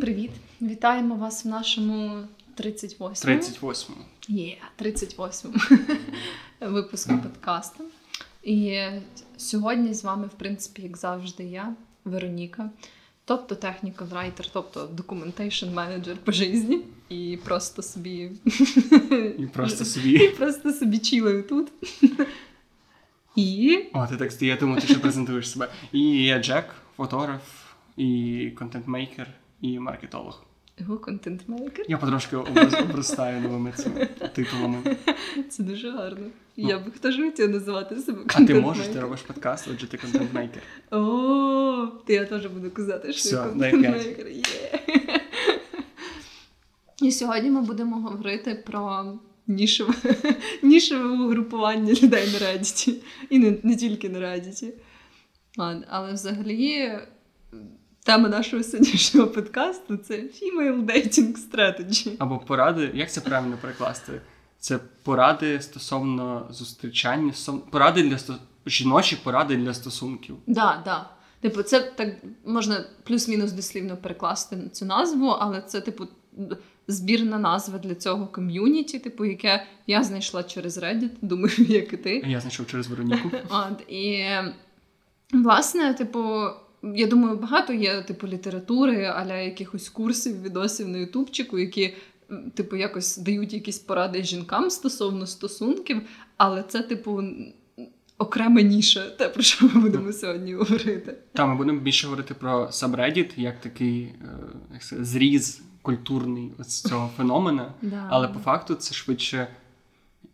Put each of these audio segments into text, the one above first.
привіт! Вітаємо вас в нашому 38-му 38 Є, 38-му випуску подкасту. І сьогодні з вами, в принципі, як завжди, я, Вероніка, тобто технікал райтер, тобто документейшн менеджер по житті. І просто собі І просто і собі. просто собі чилаю тут. І О, ти так я думаю, ти ще презентуєш себе. І я Джек, фотограф, і контент-мейкер, і маркетолог. його контент-мейкер. Я потрошки обростаю новими цими титулами. Це дуже гарно. Я би теж хотіла називати себе Ну. А ти можеш, ти робиш подкаст, отже ти контент-мейкер. О, ти я теж буду казати, що Все, я контент-мейкер. Є. І сьогодні ми будемо говорити про нішеве, нішеве угрупування людей на Reddit. І не, не тільки на Reddit. Ладно, але взагалі тема нашого сьогоднішнього подкасту це Female Dating Strategy. Або поради, як це правильно перекласти? Це поради стосовно зустрічання, поради для жіночі поради для стосунків. Да, да. Типу, це так можна плюс-мінус дослівно перекласти на цю назву, але це, типу, збірна назва для цього ком'юніті, типу, яке я знайшла через Reddit, думаю, як і ти. Я знайшов через Вероніку. От, і власне, типу, я думаю, багато є типу літератури, аля якихось курсів, відосів на Ютубчику, які. Типу, якось дають якісь поради жінкам стосовно стосунків, але це, типу, окрема ніша, те, про що ми будемо сьогодні говорити. Та ми будемо більше говорити про subreddit, як такий е, як це, зріз культурний ось цього феномена. Да. Але по факту це швидше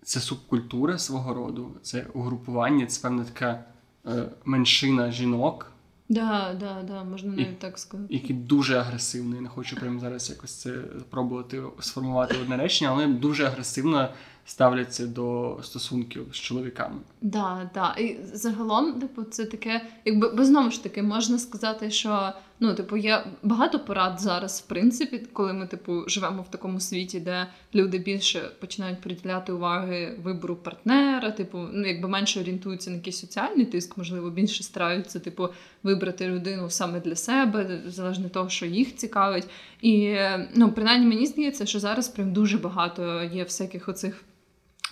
це субкультура свого роду, це угрупування, це певна така е, меншина жінок, Да, да, да, можна І- навіть так сказати. які дуже агресивний. Не хочу прямо зараз якось це пробувати сформувати одне речення, але дуже агресивно ставляться до стосунків з чоловіками. Да, да. І загалом, типу, це таке, якби бо знову ж таки можна сказати, що ну, типу, є багато порад зараз, в принципі, коли ми, типу, живемо в такому світі, де люди більше починають приділяти уваги вибору партнера, типу, ну якби менше орієнтуються на якийсь соціальний тиск, можливо, більше стараються, типу, вибрати людину саме для себе, залежно від того, що їх цікавить. І ну, принаймні мені здається, що зараз прям дуже багато є всяких оцих.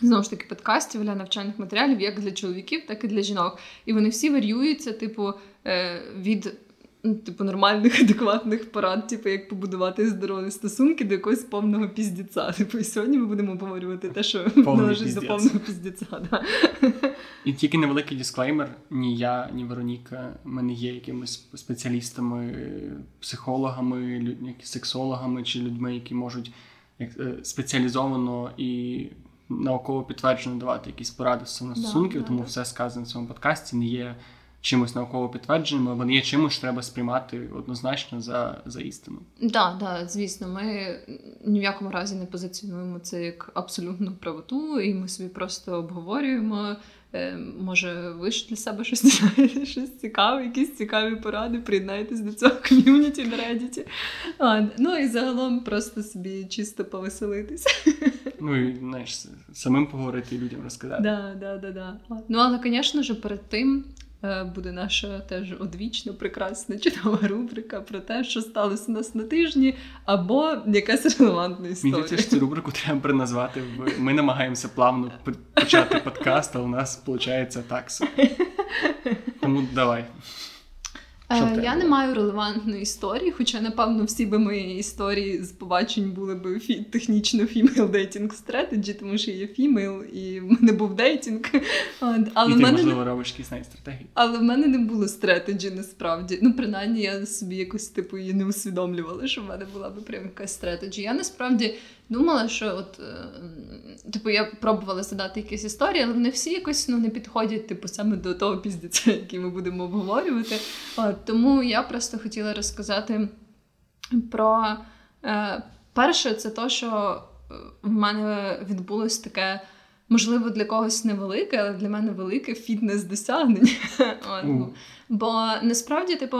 Знову ж таки, подкастів для навчальних матеріалів як для чоловіків, так і для жінок. І вони всі варіюються, типу, е, від ну, типу, нормальних, адекватних порад, типу, як побудувати здорові стосунки до якогось повного піздіця. Типу, і сьогодні ми будемо обговорювати те, що належить до повного піздіця. Да. І тільки невеликий дисклеймер: ні я, ні Вероніка, ми не є якимись спеціалістами, психологами, лю- сексологами чи людьми, які можуть е, спеціалізовано і науково підтверджено давати якісь поради стосовно Да, стосунків, да, тому да. все сказане в цьому подкасті не є чимось науково підтвердженим, а вони є чимось, що треба сприймати однозначно за, за істину. Так, да, звісно, ми ні в якому разі не позиціонуємо це як абсолютну правоту, і ми собі просто обговорюємо. Е, Може, ви ж для себе щось знаєте, щось цікаве, якісь цікаві поради, приєднайтесь до цього ком'юніті на Reddit. Ну і загалом просто собі чисто повеселитись. Ну і знаєш, самим поговорити і людям розказати. Да, да, да, да. Ну, але, звісно ж, перед тим е, буде наша теж одвічна, прекрасна чудова рубрика про те, що сталося у нас на тижні, або якась релевантна Мені історія. здається, що цю рубрику треба переназвати. Ми намагаємося плавно почати подкаст, а у нас виходить так. Тому давай. Е, Я не маю релевантної історії, хоча, напевно, всі би мої історії з побачень були б фі- технічно female dating strategy, тому що я female і в мене був dating. От, Але і ти, мене не можливо, робиш якісь навіть стратегії. Але в мене не було strategy насправді. Ну, принаймні, я собі якось типу її не усвідомлювала, що в мене була би прям якась strategy. Я насправді думала, що от е, типу я пробувала задати якісь історії, але вони всі якось ну, не підходять, типу, саме до того піздеця, який ми будемо обговорювати. От, тому я просто хотіла розказати про е, перше, це то, що е, в мене відбулось таке. Можливо, для когось невелике, але для мене велике фітнес-досягнення. У. Бо насправді, типу,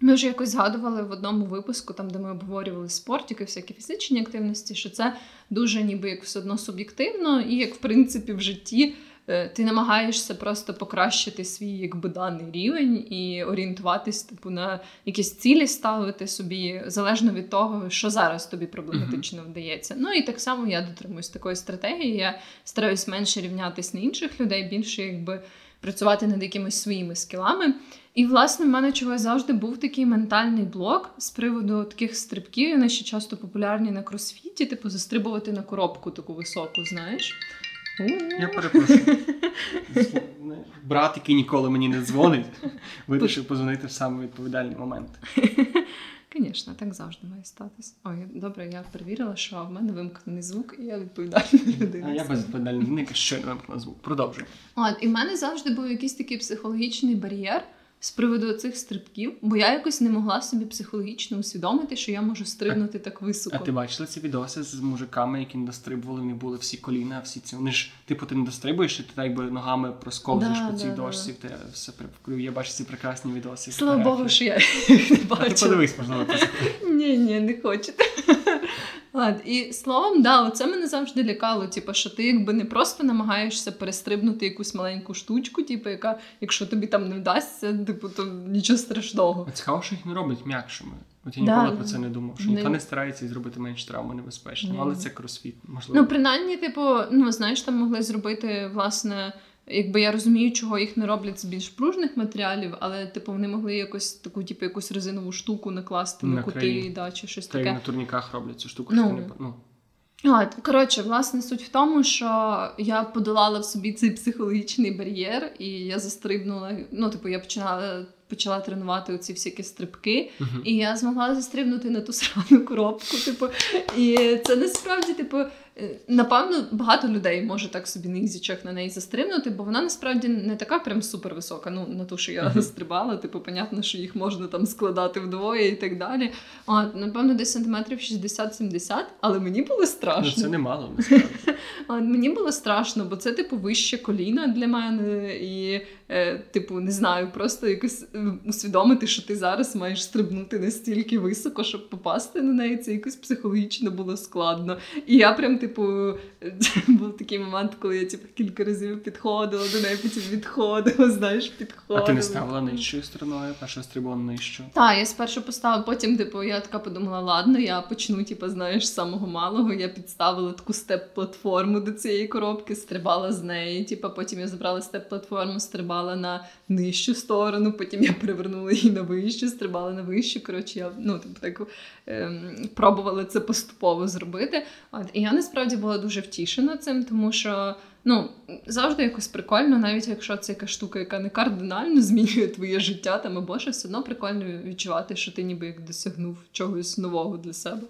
ми вже якось згадували в одному випуску, там, де ми обговорювали спортики, всякі фізичні активності, що це дуже ніби як все одно суб'єктивно, і як в принципі в житті е, ти намагаєшся просто покращити свій якби даний рівень і орієнтуватись, типу, на якісь цілі ставити собі залежно від того, що зараз тобі проблематично вдається. Ну і так само я дотримуюсь такої стратегії. Я стараюсь менше рівнятись на інших людей, більше якби працювати над якимись своїми скілами. І, власне, в мене чогось завжди був такий ментальний блок з приводу таких стрибків. Вони ще часто популярні на кросфіті, типу застрибувати на коробку таку високу, знаєш. Я перепрошую. Брат, який ніколи мені не дзвонить, вирішив позвонити в саме відповідальний момент. Звісно, так завжди має статись. Ой, добре, я перевірила, що в мене вимкнений звук, і я відповідальна людина. А я безвідповідальна людина, що не вимкнула звук. Продовжуй. От, і в мене завжди був якийсь такий психологічний бар'єр з приводу цих стрибків, бо я якось не могла собі психологічно усвідомити, що я можу стрибнути а, так високо. А ти бачила ці відоси з мужиками, які не дострибували, вони були всі коліна, всі ці. Вони ж, типу, ти не дострибуєш, і ти так би ногами просковзуєш да, по цій да, дошці, да. те все прикрив. Я бачу ці прекрасні відоси. Слава Богу, що я їх не бачила. А ти подивись, можливо, ти Ні, ні, не хочете. Ладно. І словом, да, це мене завжди лякало. Типу, що ти якби не просто намагаєшся перестрибнути якусь маленьку штучку, типу, яка, якщо тобі там не вдасться, типу, то нічого страшного. Цікаво, що їх не роблять м'якшими. От я да, ніколи про це не думав, що не... ніхто не старається зробити менш травму небезпечно, але це кросфіт, можливо. Ну, принаймні, типу, ну знаєш, там могли зробити власне. Якби я розумію, чого їх не роблять з більш пружних матеріалів, але типу вони могли якось таку, типу, якусь резинову штуку накласти на, на кути да, чи щось Та таке. на турніках роблять цю штуку. Ну, не... ну. От, коротше, власне, суть в тому, що я подолала в собі цей психологічний бар'єр, і я застрибнула. Ну, типу, я починала почала тренувати оці всякі стрибки, uh-huh. і я змогла застрибнути на ту срану коробку. Типу, і це насправді, типу. Е, напевно, багато людей може так собі на ізічах на неї застрибнути, бо вона насправді не така прям супер висока. Ну, на ту, що я uh-huh. стрибала, типу, понятно, що їх можна там складати вдвоє і так далі. А, Напевно, десь сантиметрів 60-70, але мені було страшно. Ну, Це немало. Мені було страшно, бо це, типу, вище коліна для мене, і, е, типу, не знаю, просто якось е, усвідомити, що ти зараз маєш стрибнути настільки високо, щоб попасти на неї. Це якось психологічно було складно. І я прям типу, був такий момент, коли я типу, кілька разів підходила до неї, потім відходила, знаєш, підходила. А ти не ставила нижчою стороною, перша стрибала нижчу? Так, я спершу поставила, потім, типу, я така подумала, ладно, я почну, типу, знаєш, з самого малого. Я підставила таку степ-платформу до цієї коробки, стрибала з неї. Типу, потім я забрала степ-платформу, стрибала на нижчу сторону, потім я перевернула її на вищу, стрибала на вищу. Коротше, я ну, типу, так ем, пробувала це поступово зробити. От, І я насправді була дуже втішена цим, тому що ну, завжди якось прикольно, навіть якщо це яка штука, яка не кардинально змінює твоє життя там або що, все одно прикольно відчувати, що ти ніби як досягнув чогось нового для себе.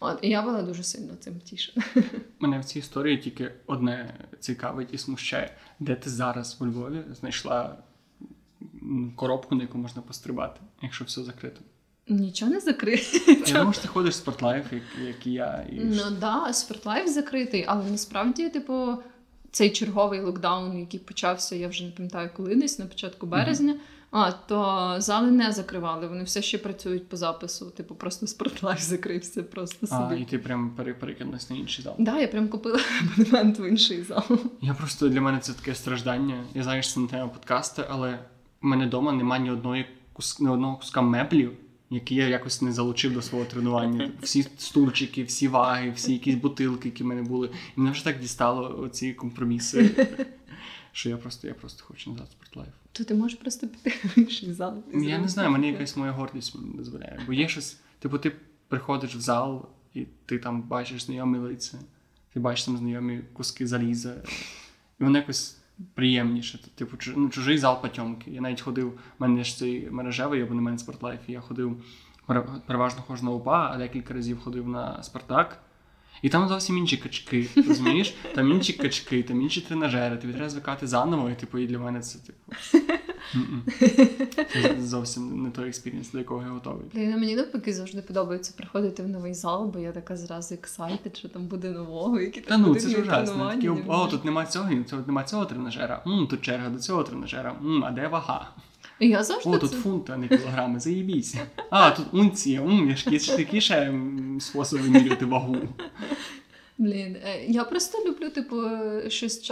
От, І я була дуже сильно цим втішена. Мене в цій історії тільки одне цікавить і смущає, де ти зараз у Львові знайшла коробку, на яку можна пострибати, якщо все закрито. Нічого не закрито. Я думаю, що ти ходиш в спортлайф, як, як і я. І... Ну так, да, спортлайф закритий, але насправді, типу, цей черговий локдаун, який почався, я вже не пам'ятаю, коли десь на початку березня. Mm-hmm. А, то зали не закривали, вони все ще працюють по запису. Типу, просто спортлайф закрився, просто собі. А, і ти прям перекинулась на інший зал. Так, да, я прям купила абонемент в інший зал. Я просто для мене це таке страждання. Я знаю, що це не тема подкасту, але в мене вдома немає ні одної кус... ні одного куска меблів, які я якось не залучив до свого тренування. Всі стульчики, всі ваги, всі якісь бутилки, які в мене були. І мене вже так дістало оці компроміси, що я просто я просто хочу назад спортлайф. То ти можеш просто піти в інший зал. Я не знаю, мені якась моя гордість не дозволяє. Бо є щось, типу, ти приходиш в зал, і ти там бачиш знайомі лиця, ти бачиш там знайомі куски заліза, і воно якось приємніше. Типу, ну, чужий зал потьомки. Я навіть ходив, у мене ж цей мережевий абонемент Спортлайф, і я ходив переважно ходжу на УПА, а декілька разів ходив на Спартак. І там зовсім інші качки, розумієш? Там інші качки, там інші тренажери, тобі треба звикати заново, і типу, і для мене це типу. Це зовсім не той experience, до якого я готовий. Блін, мені навпаки завжди подобається приходити в новий зал, бо я така зразу excited, що там буде нового, які Та ну це ж ужасно. Такі, О, тут нема цього, тут нема цього тренажера. М, Тут черга до цього тренажера. М, А де вага? Я завжди О, тут це... фунти, а не кілограми, заїбісь. А, тут унція, М, є ж такі ще способи міряти вагу. Блін, е, я просто люблю, типу, щось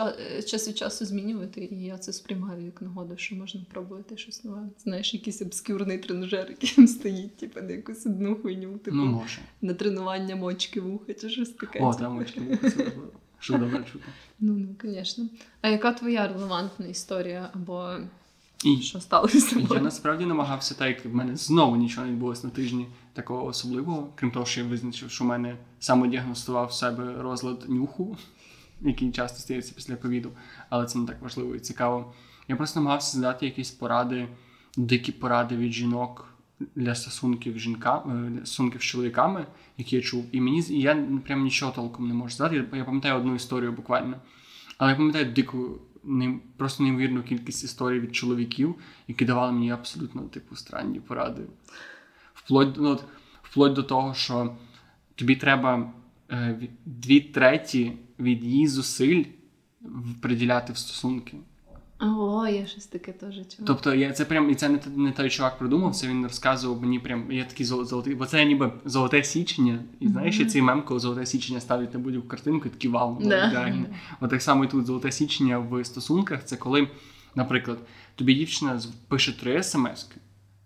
час від часу змінювати, і я це сприймаю як нагоду, що можна пробувати щось нове. Знаєш, якийсь обскюрний тренажер, який стоїть, типу, на якусь одну хуйню, типу, ну, може. на тренування мочки вуха чи щось таке. О, там мочки вуха, це Що добре чути. Ну, ну, звісно. А яка твоя релевантна історія або і що сталося? Я насправді намагався, так як в мене знову нічого не відбулося на тижні такого особливого, крім того, що я визначив, що в мене самодіагностував в себе розлад нюху, який часто стається після ковіду, але це не так важливо і цікаво. Я просто намагався задати якісь поради, дикі поради від жінок для стосунків жінка, е, стосунків з чоловіками, які я чув. І мені і я прям нічого толком не можу задати. Я пам'ятаю одну історію буквально. Але я пам'ятаю дику просто неймовірну кількість історій від чоловіків, які давали мені абсолютно типу странні поради. Вплоть ну, вплоть до того, що тобі треба е, дві треті від її зусиль приділяти в стосунки. О, я щось таке теж чула. Тобто я це прям і це не не той чувак придумав, це він розказував мені прям. Я такий золотий, бо це ніби золоте січення. І знаєш, mm-hmm. цей мем, коли золоте січення ставить на будь-яку картинку, і такий вау, ну, yeah. ідеально. От так само і тут золоте січення в стосунках. Це коли, наприклад, тобі дівчина пише три смски,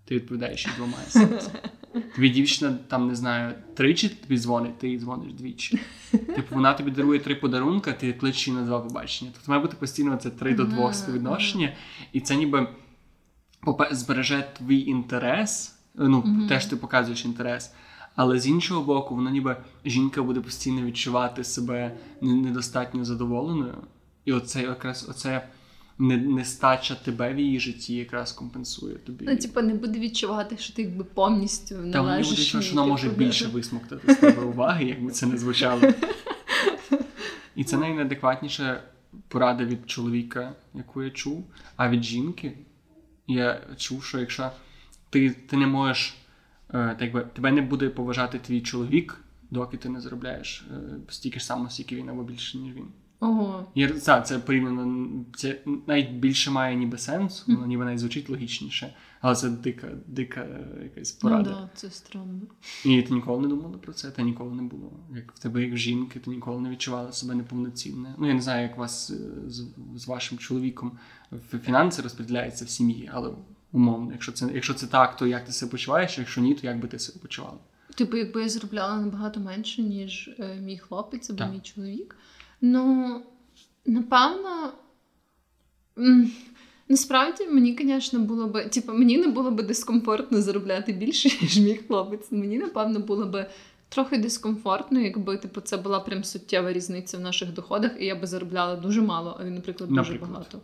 ти відповідаєш їй двома смс. Тобі дівчина там не знаю, тричі тобі дзвонить, ти їй дзвониш двічі. Типу, вона тобі дарує три подарунка, ти кличеш її на два побачення. Тобто має бути постійно це три до двох співвідношення, і це ніби збереже твій інтерес. Ну, mm-hmm. теж ти показуєш інтерес. Але з іншого боку, воно ніби жінка буде постійно відчувати себе недостатньо задоволеною. І оце якраз оце нестача тебе в її житті якраз компенсує тобі. Ну, типу, не буде відчувати, що ти якби повністю належиш. Та мені буде відчувати, що вона може більше висмоктати з тебе уваги, якби це не звучало. І це найнеадекватніша порада від чоловіка, яку я чув. А від жінки я чув, що якщо ти ти не можеш, е, так би, тебе не буде поважати твій чоловік, доки ти не заробляєш е, стільки ж само, скільки він або більше, ніж він. Ого. І це, це порівняно це навіть більше має ніби сенс, воно ніби навіть звучить логічніше, але це дика, дика якась порада. Ну, да, це странно. І ти ніколи не думала про це, та ніколи не було. Як в тебе, як жінки, ти ніколи не відчувала себе неповноцінне. Ну я не знаю, як у вас е, з, з вашим чоловіком фінанси розподіляються в сім'ї, але умовно, якщо це якщо це так, то як ти себе почуваєш? Якщо ні, то як би ти себе почувала? Типу, якби я заробляла набагато менше, ніж е, мій хлопець або так. мій чоловік. Ну, напевно, насправді мені, звісно, було б, типу, мені не було б дискомфортно заробляти більше, ніж мій хлопець. Мені, напевно, було б трохи дискомфортно, якби типу, це була прям суттєва різниця в наших доходах, і я би заробляла дуже мало, а він, наприклад, дуже наприклад. багато.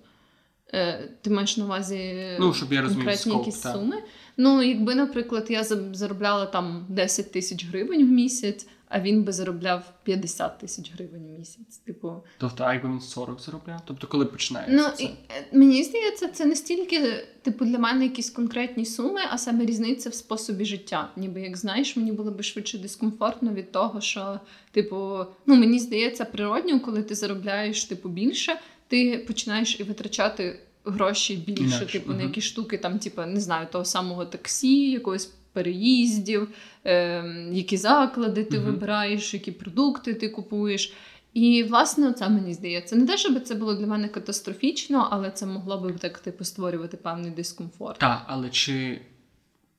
Е, Ти маєш на увазі ну, щоб я розумів, конкретні скоп, якісь так. суми. Ну, якби, наприклад, я заробляла там 10 тисяч гривень в місяць, а він би заробляв 50 тисяч гривень в місяць. Типу, тобто, а якби він 40 заробляв? Тобто, коли починається? Ну це? Мені здається, це не стільки, типу, для мене якісь конкретні суми, а саме різниця в способі життя. Ніби як знаєш, мені було би швидше дискомфортно від того, що, типу, ну мені здається, природньо, коли ти заробляєш типу більше, ти починаєш і витрачати. Гроші більше, Інакше. типу, uh-huh. на якісь штуки, там, типу, не знаю, того самого таксі, якогось переїздів, е, які заклади ти uh-huh. вибираєш, які продукти ти купуєш. І, власне, це мені здається. Не те, щоб це було для мене катастрофічно, але це могло би так типу створювати певний дискомфорт. Так, але чи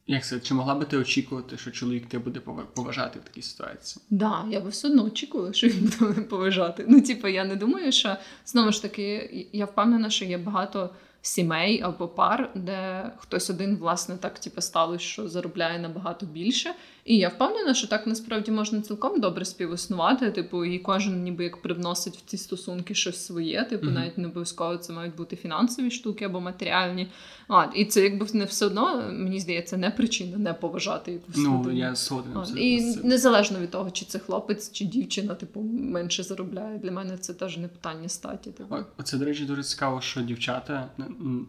як це, чи могла би ти очікувати, що чоловік тебе буде поважати в такій ситуації? Так, да, я би все одно очікувала, що він буде поважати. Ну, типу, я не думаю, що знову ж таки, я впевнена, що є багато сімей або пар, де хтось один, власне, так типу, сталося, що заробляє набагато більше. І я впевнена, що так насправді можна цілком добре співіснувати. Типу, і кожен ніби як привносить в ці стосунки щось своє. Типу, mm-hmm. навіть не обов'язково це мають бути фінансові штуки або матеріальні. А, І це якби не все одно, мені здається, не причина не поважати якусь. Ну, людину. я згоден. І незалежно від того, чи це хлопець, чи дівчина, типу, менше заробляє. Для мене це теж не питання статі. Типу. Оце, до речі, дуже цікаво, що дівчата,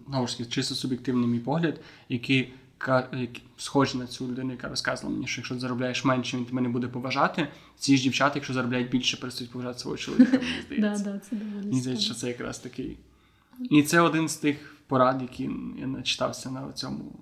знову ж чисто суб'єктивний мій погляд, які схожі на цю людину, яка розказувала мені, що якщо заробляєш менше, він тебе не буде поважати. Ці ж дівчата, якщо заробляють більше, перестають поважати свого чоловіка. Мені здається. Мені здається, що це якраз такий. І це один з тих порад, які я начитався на цьому.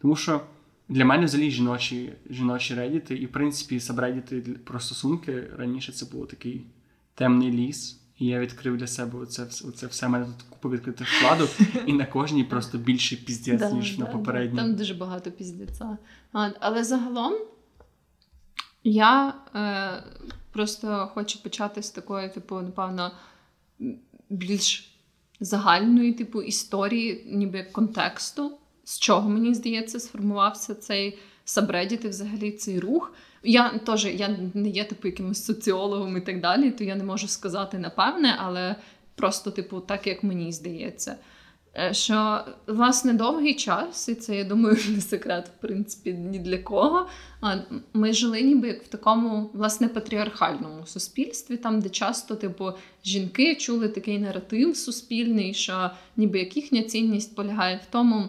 Тому що для мене взагалі жіночі жіночі редіти, і в принципі сабредіти про стосунки раніше це був такий темний ліс. І я відкрив для себе оце, оце все. У мене тут купа відкритих вкладок, і на кожній просто більше піздець, ніж на попередній. Там дуже багато піздеця. Але загалом я е, просто хочу почати з такої, типу, напевно, більш загальної, типу, історії, ніби контексту, з чого мені здається, сформувався цей сабредіт і взагалі цей рух. Я теж я не є типу якимось соціологом і так далі, то я не можу сказати напевне, але просто, типу, так як мені здається. Е, що власне довгий час, і це я думаю не секрет, в принципі, ні для кого. Ми жили ніби як в такому власне патріархальному суспільстві, там де часто, типу, жінки чули такий наратив суспільний, що ніби як їхня цінність полягає в тому.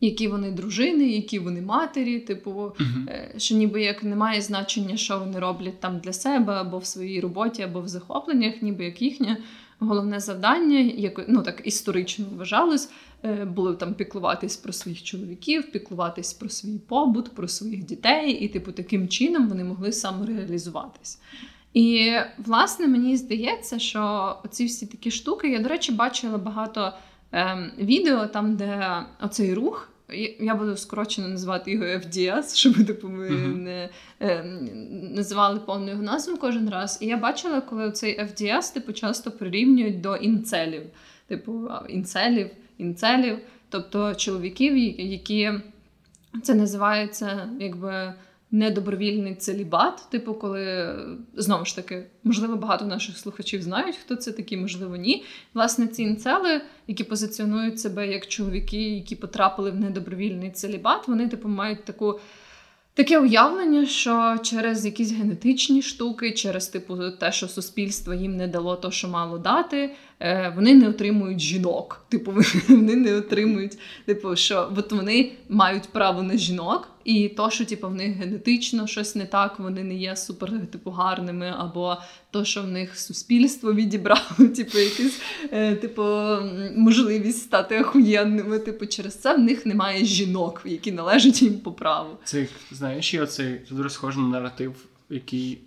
Які вони дружини, які вони матері, типу, uh-huh. що ніби як немає значення, що вони роблять там для себе або в своїй роботі, або в захопленнях, ніби як їхнє головне завдання, яке ну так історично вважалось, е, було там піклуватись про своїх чоловіків, піклуватись про свій побут, про своїх дітей, і, типу, таким чином вони могли самореалізуватись. І, власне, мені здається, що оці всі такі штуки, я, до речі, бачила багато ем, відео там, де оцей рух. Я буду скорочено називати його FDS, щоб типу, ми uh-huh. не е, називали повну його назву кожен раз. І я бачила, коли цей FDS типу, часто прирівнюють до інцелів, типу інцелів, інцелів, тобто чоловіків, які це називається якби недобровільний целібат, типу, коли знову ж таки, можливо, багато наших слухачів знають, хто це такі, можливо, ні. Власне, ці інцели, які позиціонують себе як чоловіки, які потрапили в недобровільний целібат, вони типу мають таку. Таке уявлення, що через якісь генетичні штуки, через типу те, що суспільство їм не дало то, що мало дати, вони не отримують жінок. Типу, вони не отримують, типу, що от вони мають право на жінок, і то, що типу, в них генетично щось не так, вони не є супер типу, гарними, або то, що в них суспільство відібрало, типу, якусь е, типу, можливість стати охуєнними. Типу, через це в них немає жінок, які належать їм по праву. Це знаєш, я це дуже схожий на наратив, який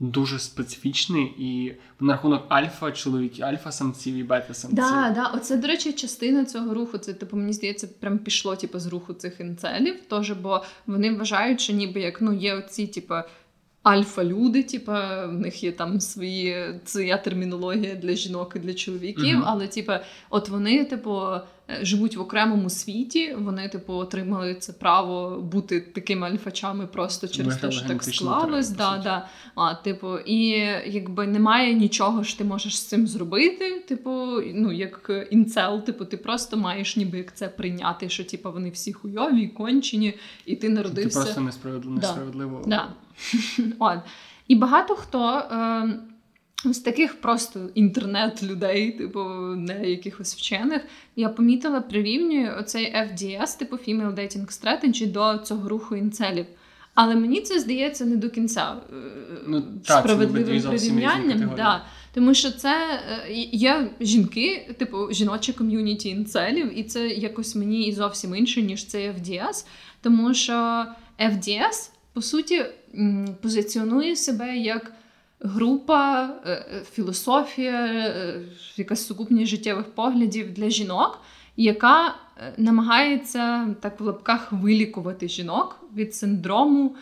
дуже специфічний і на рахунок альфа чоловіки, альфа-самців і бета-самців. Да, да, оце, до речі, частина цього руху. Це типу, мені здається, прям пішло типу, з руху цих інцелів. Тож, бо вони вважають, що ніби як ну є оці, типу. Альфа-люди, типу, в них є там свої своя термінологія для жінок і для чоловіків, uh-huh. але типу, от вони, типу, Е, живуть в окремому світі. Вони, типу, отримали це право бути такими альфачами просто через те, що так склалось. Да, да. А, типу, і якби немає нічого що ти можеш з цим зробити. Типу, ну як інцел, типу, ти просто маєш ніби як це прийняти, що типу, вони всі хуйові, кончені, і ти народився. Ти просто несправедливо. несправедливо. Да. Да. І багато хто. Е, з таких просто інтернет-людей, типу, не якихось вчених, я помітила, прирівнюю оцей FDS, типу Female Dating Strategy, до цього руху інцелів. Але мені це здається не до кінця е, ну, справедливим прирівнянням. Да. Тому що це е, є жінки, типу жіноче ком'юніті інцелів, і це якось мені і зовсім інше, ніж цей FDS. Тому що FDS, по суті, позиціонує себе як група, е, е, філософія, е, якась сукупність життєвих поглядів для жінок, яка намагається так в лапках вилікувати жінок від синдрому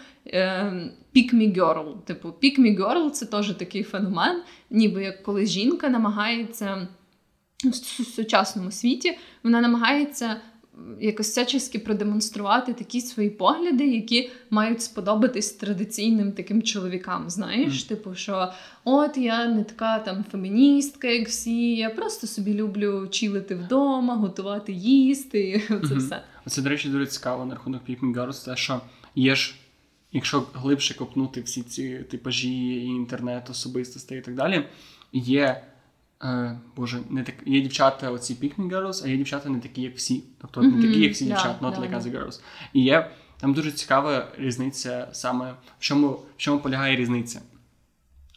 pick girl. Типу, pick me girl – це теж такий феномен, ніби як коли жінка намагається в сучасному світі, вона намагається якось всячески продемонструвати такі свої погляди, які мають сподобатись традиційним таким чоловікам. Знаєш, mm. типу, що от я не така там феміністка, як всі, я просто собі люблю чилити вдома, готувати їсти. Це mm-hmm. все. Це, до речі, дуже цікаво на рахунок Picking Girls, те, що є ж. Якщо глибше копнути всі ці типажі і інтернет, особистостей і так далі, є Е, Боже, не так є дівчата, оці pick me girls, а є дівчата не такі, як всі. Тобто mm-hmm. не такі, як всі yeah, дівчата, not yeah, like other girls. І є там дуже цікава різниця саме в чому в чому полягає різниця.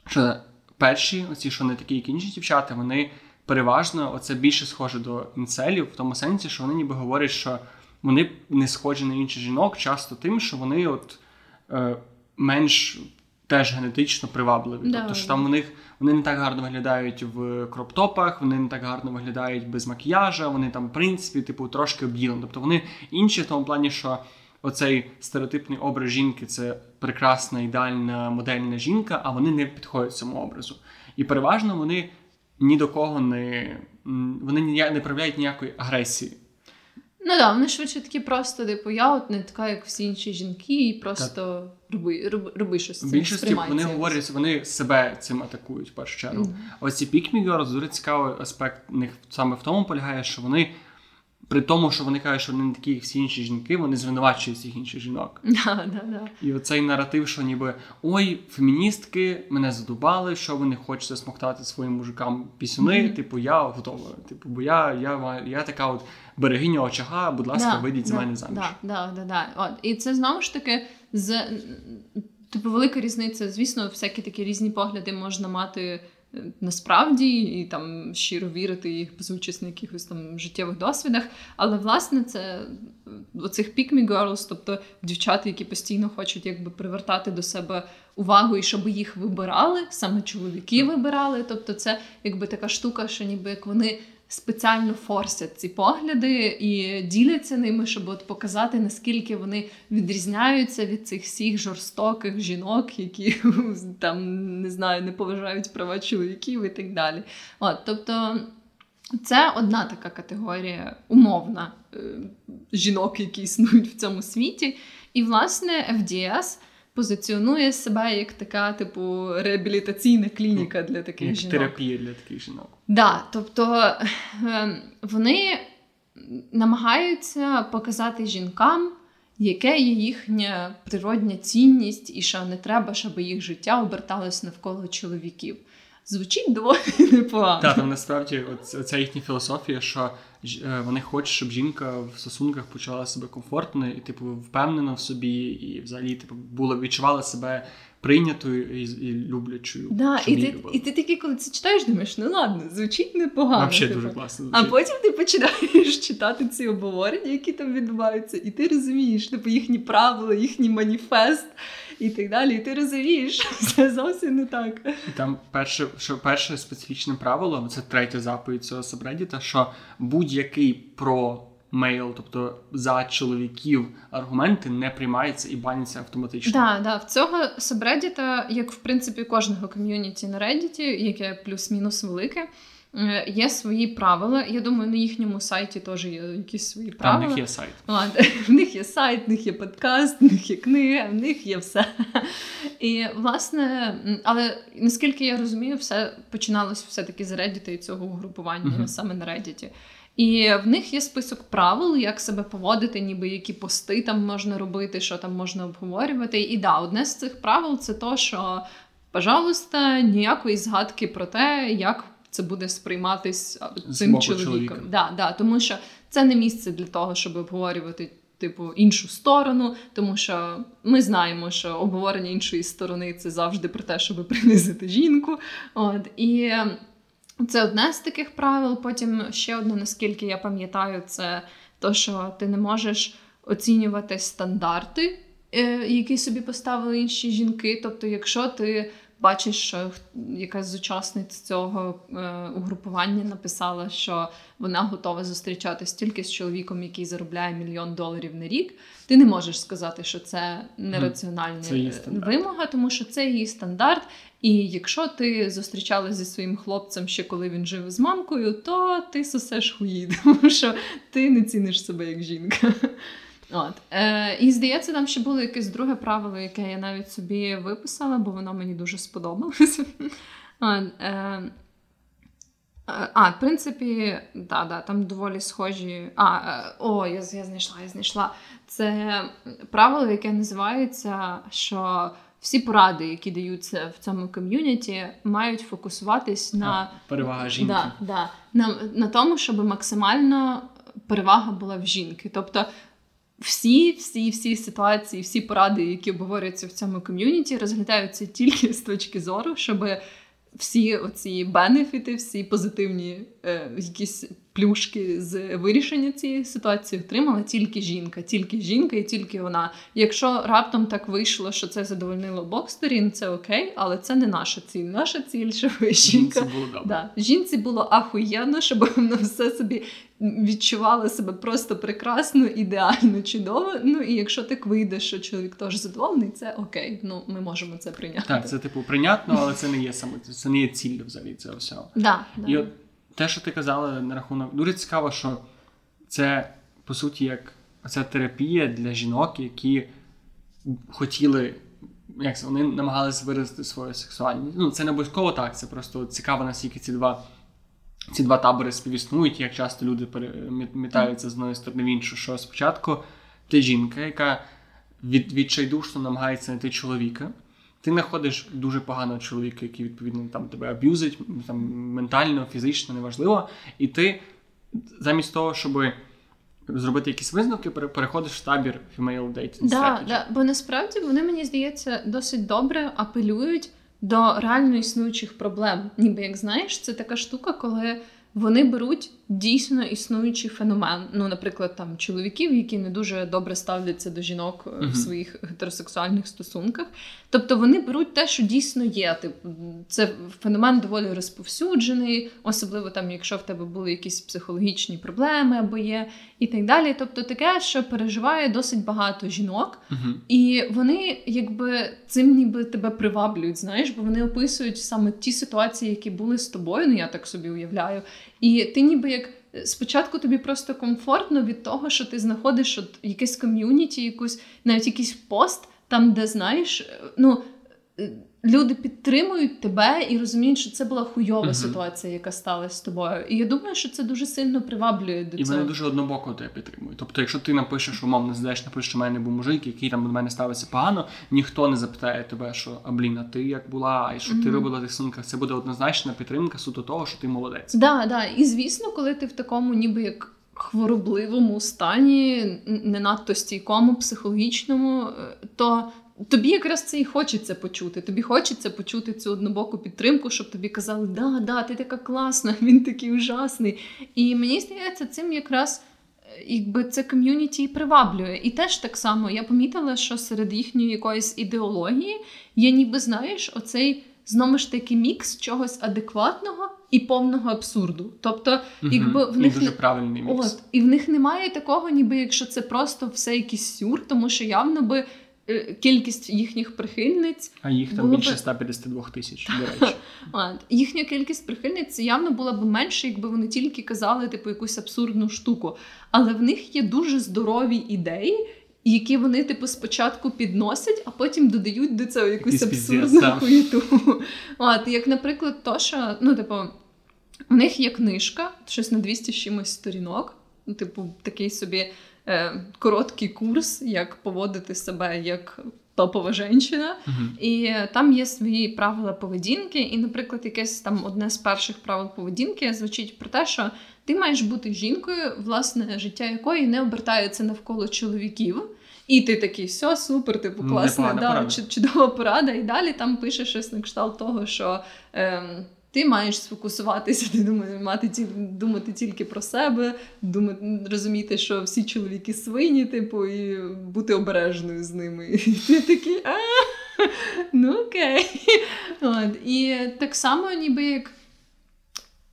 Що перші, оці, що не такі, як інші дівчата, вони переважно оце більше схоже до інцелів, в тому сенсі, що вони ніби говорять, що вони не схожі на інших жінок, часто тим, що вони от е, менш теж генетично привабливі. Да, тобто що там у них вони не так гарно виглядають в кроптопах, вони не так гарно виглядають без макіяжа, вони там, в принципі, типу, трошки обділені. Тобто вони інші в тому плані, що оцей стереотипний образ жінки це прекрасна, ідеальна модельна жінка, а вони не підходять цьому образу. І переважно вони ні до кого не вони не проявляють ніякої агресії. Ну да, вони швидше такі просто, типу, я от не така, як всі інші жінки, і просто роби, роби, роби щось В більшості вони говорять, вони себе цим атакують в першу чергу. Мгм. Оці Pick Me Girls, дуже цікавий аспект них саме в тому полягає, що вони, при тому, що вони кажуть, що вони не такі, як всі інші жінки, вони звинувачують всіх інших жінок. Да, да, да. І оцей наратив, що ніби ой, феміністки мене задубали, що вони хочуть смоктати своїм мужикам пісюни. Мгм. Типу, я готова. Типу, бо я, я, я така от берегиня очага, будь ласка, Да, вийдіть за мене заміж. Да, да, да, да. От. І це знову ж таки з типу велика різниця. Звісно, всякі такі різні погляди можна мати насправді і там щиро вірити їх без участі на якихось там життєвих досвідах. Але власне це е, оцих pick me girls, тобто дівчата, які постійно хочуть якби привертати до себе увагу і щоб їх вибирали, саме чоловіки вибирали. Тобто, це якби така штука, що ніби як вони спеціально форсять ці погляди і діляться ними, щоб от показати, наскільки вони відрізняються від цих всіх жорстоких жінок, які там не знаю, не поважають права чоловіків і так далі. От, тобто. Це одна така категорія умовна е, жінок, які існують в цьому світі. І, власне, FDS позиціонує себе як така, типу, реабілітаційна клініка для таких Як жінок. терапія для таких жінок. Да, тобто е, вони намагаються показати жінкам, яке є їхня природня цінність, і що не треба, щоб їх життя оберталось навколо чоловіків. Звучить доволі непогано. Так, там насправді оц- оця їхня філософія, що е, вони хочуть, щоб жінка в стосунках почала себе комфортно і, типу, впевнено в собі, і взагалі, типу, була відчувала себе прийнятою і, і люблячою. Да, і, ти, любили. і ти такий, коли це читаєш, думаєш, ну ладно, звучить непогано. Вообще типу. дуже класно. А потім ти починаєш читати ці обговорення, які там відбуваються, і ти розумієш, типу, їхні правила, їхній маніфест і так далі. І ти розумієш, що все зовсім не так. І там перше, що перше специфічне правило, це третя заповідь цього сабреддіта, що будь-який про мейл, тобто за чоловіків, аргументи не приймаються і баняться автоматично. Да, да, в цього сабреддіта, як в принципі кожного ком'юніті на Reddit, яке плюс-мінус велике, є свої правила. Я думаю, на їхньому сайті теж є якісь свої Там в них є сайт. От, в них є сайт, в них є подкаст, в них є книга, в них є все. І власне, але наскільки я розумію, все починалось все-таки з Reddit і цього угрупування Мгм. саме на Reddit. І в них є список правил, як себе поводити, ніби які пости там можна робити, що там можна обговорювати. І да, одне з цих правил це то, що, пожалуйста, ніякої згадки про те, як це буде сприйматись З цим боку чоловіком. Да, да, тому що це не місце для того, щоб обговорювати. Типу іншу сторону, тому що ми знаємо, що обговорення іншої сторони це завжди про те, щоб принизити жінку. От і е, це одне з таких правил. Потім ще одне, наскільки я пам'ятаю, це то, що ти не можеш оцінювати стандарти, е, які собі поставили інші жінки. Тобто, якщо ти бачиш, що якась з учасниць цього е, угрупування написала, що вона готова зустрічатись тільки з чоловіком, який заробляє мільйон доларів на рік, ти не можеш сказати, що це нераціональна Це вимога, тому що це її стандарт. І якщо ти зустрічалася зі своїм хлопцем ще коли він жив з мамкою, то ти сосеш хуї, тому що ти не ціниш себе як жінка. От. Е, і здається, там ще було якесь друге правило, яке я навіть собі виписала, бо воно мені дуже сподобалося. От, е, а, в принципі, да, да, там доволі схожі. А, е, о, я, я знайшла, я знайшла. Це правило, яке називається, що всі поради, які даються в цьому ком'юніті, мають фокусуватись на А, перевага жінки. Да, да. На, на тому, щоб максимально перевага була в жінки. Тобто всі, всі, всі ситуації, всі поради, які обговорюються в цьому ком'юніті, розглядаються тільки з точки зору, щоб всі оці бенефіти, всі позитивні е, якісь плюшки з вирішення цієї ситуації отримала тільки жінка, тільки жінка і тільки вона. Якщо раптом так вийшло, що це задовольнило обох сторін, це окей, але це не наша ціль. Наша ціль, щоб жінка було. Да, жінці було ахуєнно, щоб вона все собі відчувала себе просто прекрасно, ідеально, чудово. Ну і якщо так вийде, що чоловік теж задоволений, це окей. Ну ми можемо це прийняти. Так, це типу прийнятно, але це не є саме це не є ціллю взагалі цього всього. Да, да. От те, що ти казала на рахунок, дуже цікаво, що це по суті як ця терапія для жінок, які хотіли. Як вони намагалися виразити свою сексуальність. Ну, це не обов'язково так, це просто цікаво, наскільки ці два ці два табори співіснують, як часто люди перемітаються з одної сторони в іншу. Що спочатку ти жінка, яка від, відчайдушно намагається знайти чоловіка. Ти знаходиш дуже поганого чоловіка, який відповідно там тебе аб'юзить, там ментально, фізично, неважливо. І ти замість того, щоб зробити якісь висновки, переходиш в табір Female Dating да, Да, Бо насправді вони, мені здається, досить добре апелюють до реально існуючих проблем. Ніби як знаєш, це така штука, коли вони беруть дійсно існуючий феномен. Ну, наприклад, там чоловіків, які не дуже добре ставляться до жінок uh-huh. в своїх гетеросексуальних стосунках. Тобто вони беруть те, що дійсно є. Типу, це феномен доволі розповсюджений, особливо там, якщо в тебе були якісь психологічні проблеми або є, і так далі. Тобто, таке, що переживає досить багато жінок, uh-huh. і вони якби цим ніби тебе приваблюють, знаєш, бо вони описують саме ті ситуації, які були з тобою. Ну я так собі уявляю. І ти ніби як спочатку тобі просто комфортно від того, що ти знаходиш от якесь ком'юніті, якусь навіть якийсь пост, там, де знаєш, ну. Люди підтримують тебе і розуміють, що це була хуйова uh-huh. ситуація, яка сталася з тобою. І я думаю, що це дуже сильно приваблює до і цього. І вони дуже однобоко тебе підтримують. Тобто, якщо ти напишеш, умовно здаєш, напишеш, що в мене був мужик, який там до мене ставиться погано, ніхто не запитає тебе, що а блін, а ти як була, і що uh-huh. ти робила в тих сумках, це буде однозначна підтримка суто того, що ти молодець. Да, да. І звісно, коли ти в такому, ніби як. Хворобливому стані, не надто стійкому, психологічному, то Тобі якраз це і хочеться почути. Тобі хочеться почути цю однобоку підтримку, щоб тобі казали, да, да, ти така класна, він такий ужасний. І мені здається, цим якраз е, якби це ком'юніті і приваблює. І теж так само я помітила, що серед їхньої якоїсь ідеології є, ніби знаєш, оцей знову ж таки мікс чогось адекватного і повного абсурду. Тобто, угу. якби в них дуже правильний мікс. От, і в них немає такого, ніби якщо це просто все якийсь сюр, тому що явно би. Е, кількість їхніх прихильниць. А їх там більше 152 тисяч, до речі. Їхня кількість прихильниць явно була б менше, якби вони тільки казали типу якусь абсурдну штуку. Але в них є дуже здорові ідеї, які вони, типу, спочатку підносять, а потім додають до цього якусь абсурдну хуєту. От, Як, наприклад, то, що ну, типу, в них є книжка, щось на 200 чимось сторінок. Ну, типу, такий собі е, короткий курс, як поводити себе як топова жінка. Uh-huh. І там є свої правила поведінки. І, наприклад, якесь там одне з перших правил поведінки звучить про те, що ти маєш бути жінкою, власне життя якої не обертається навколо чоловіків. І ти такий, все, супер, типу, класна, да, чудова порада. І далі там пише щось на кшталт того, що. Ем, ти маєш сфокусуватися, ти мати думати тільки про себе, думати, розуміти, що всі чоловіки свині, типу, і бути обережною з ними. І ти такий, а ну окей. От. І так само, ніби як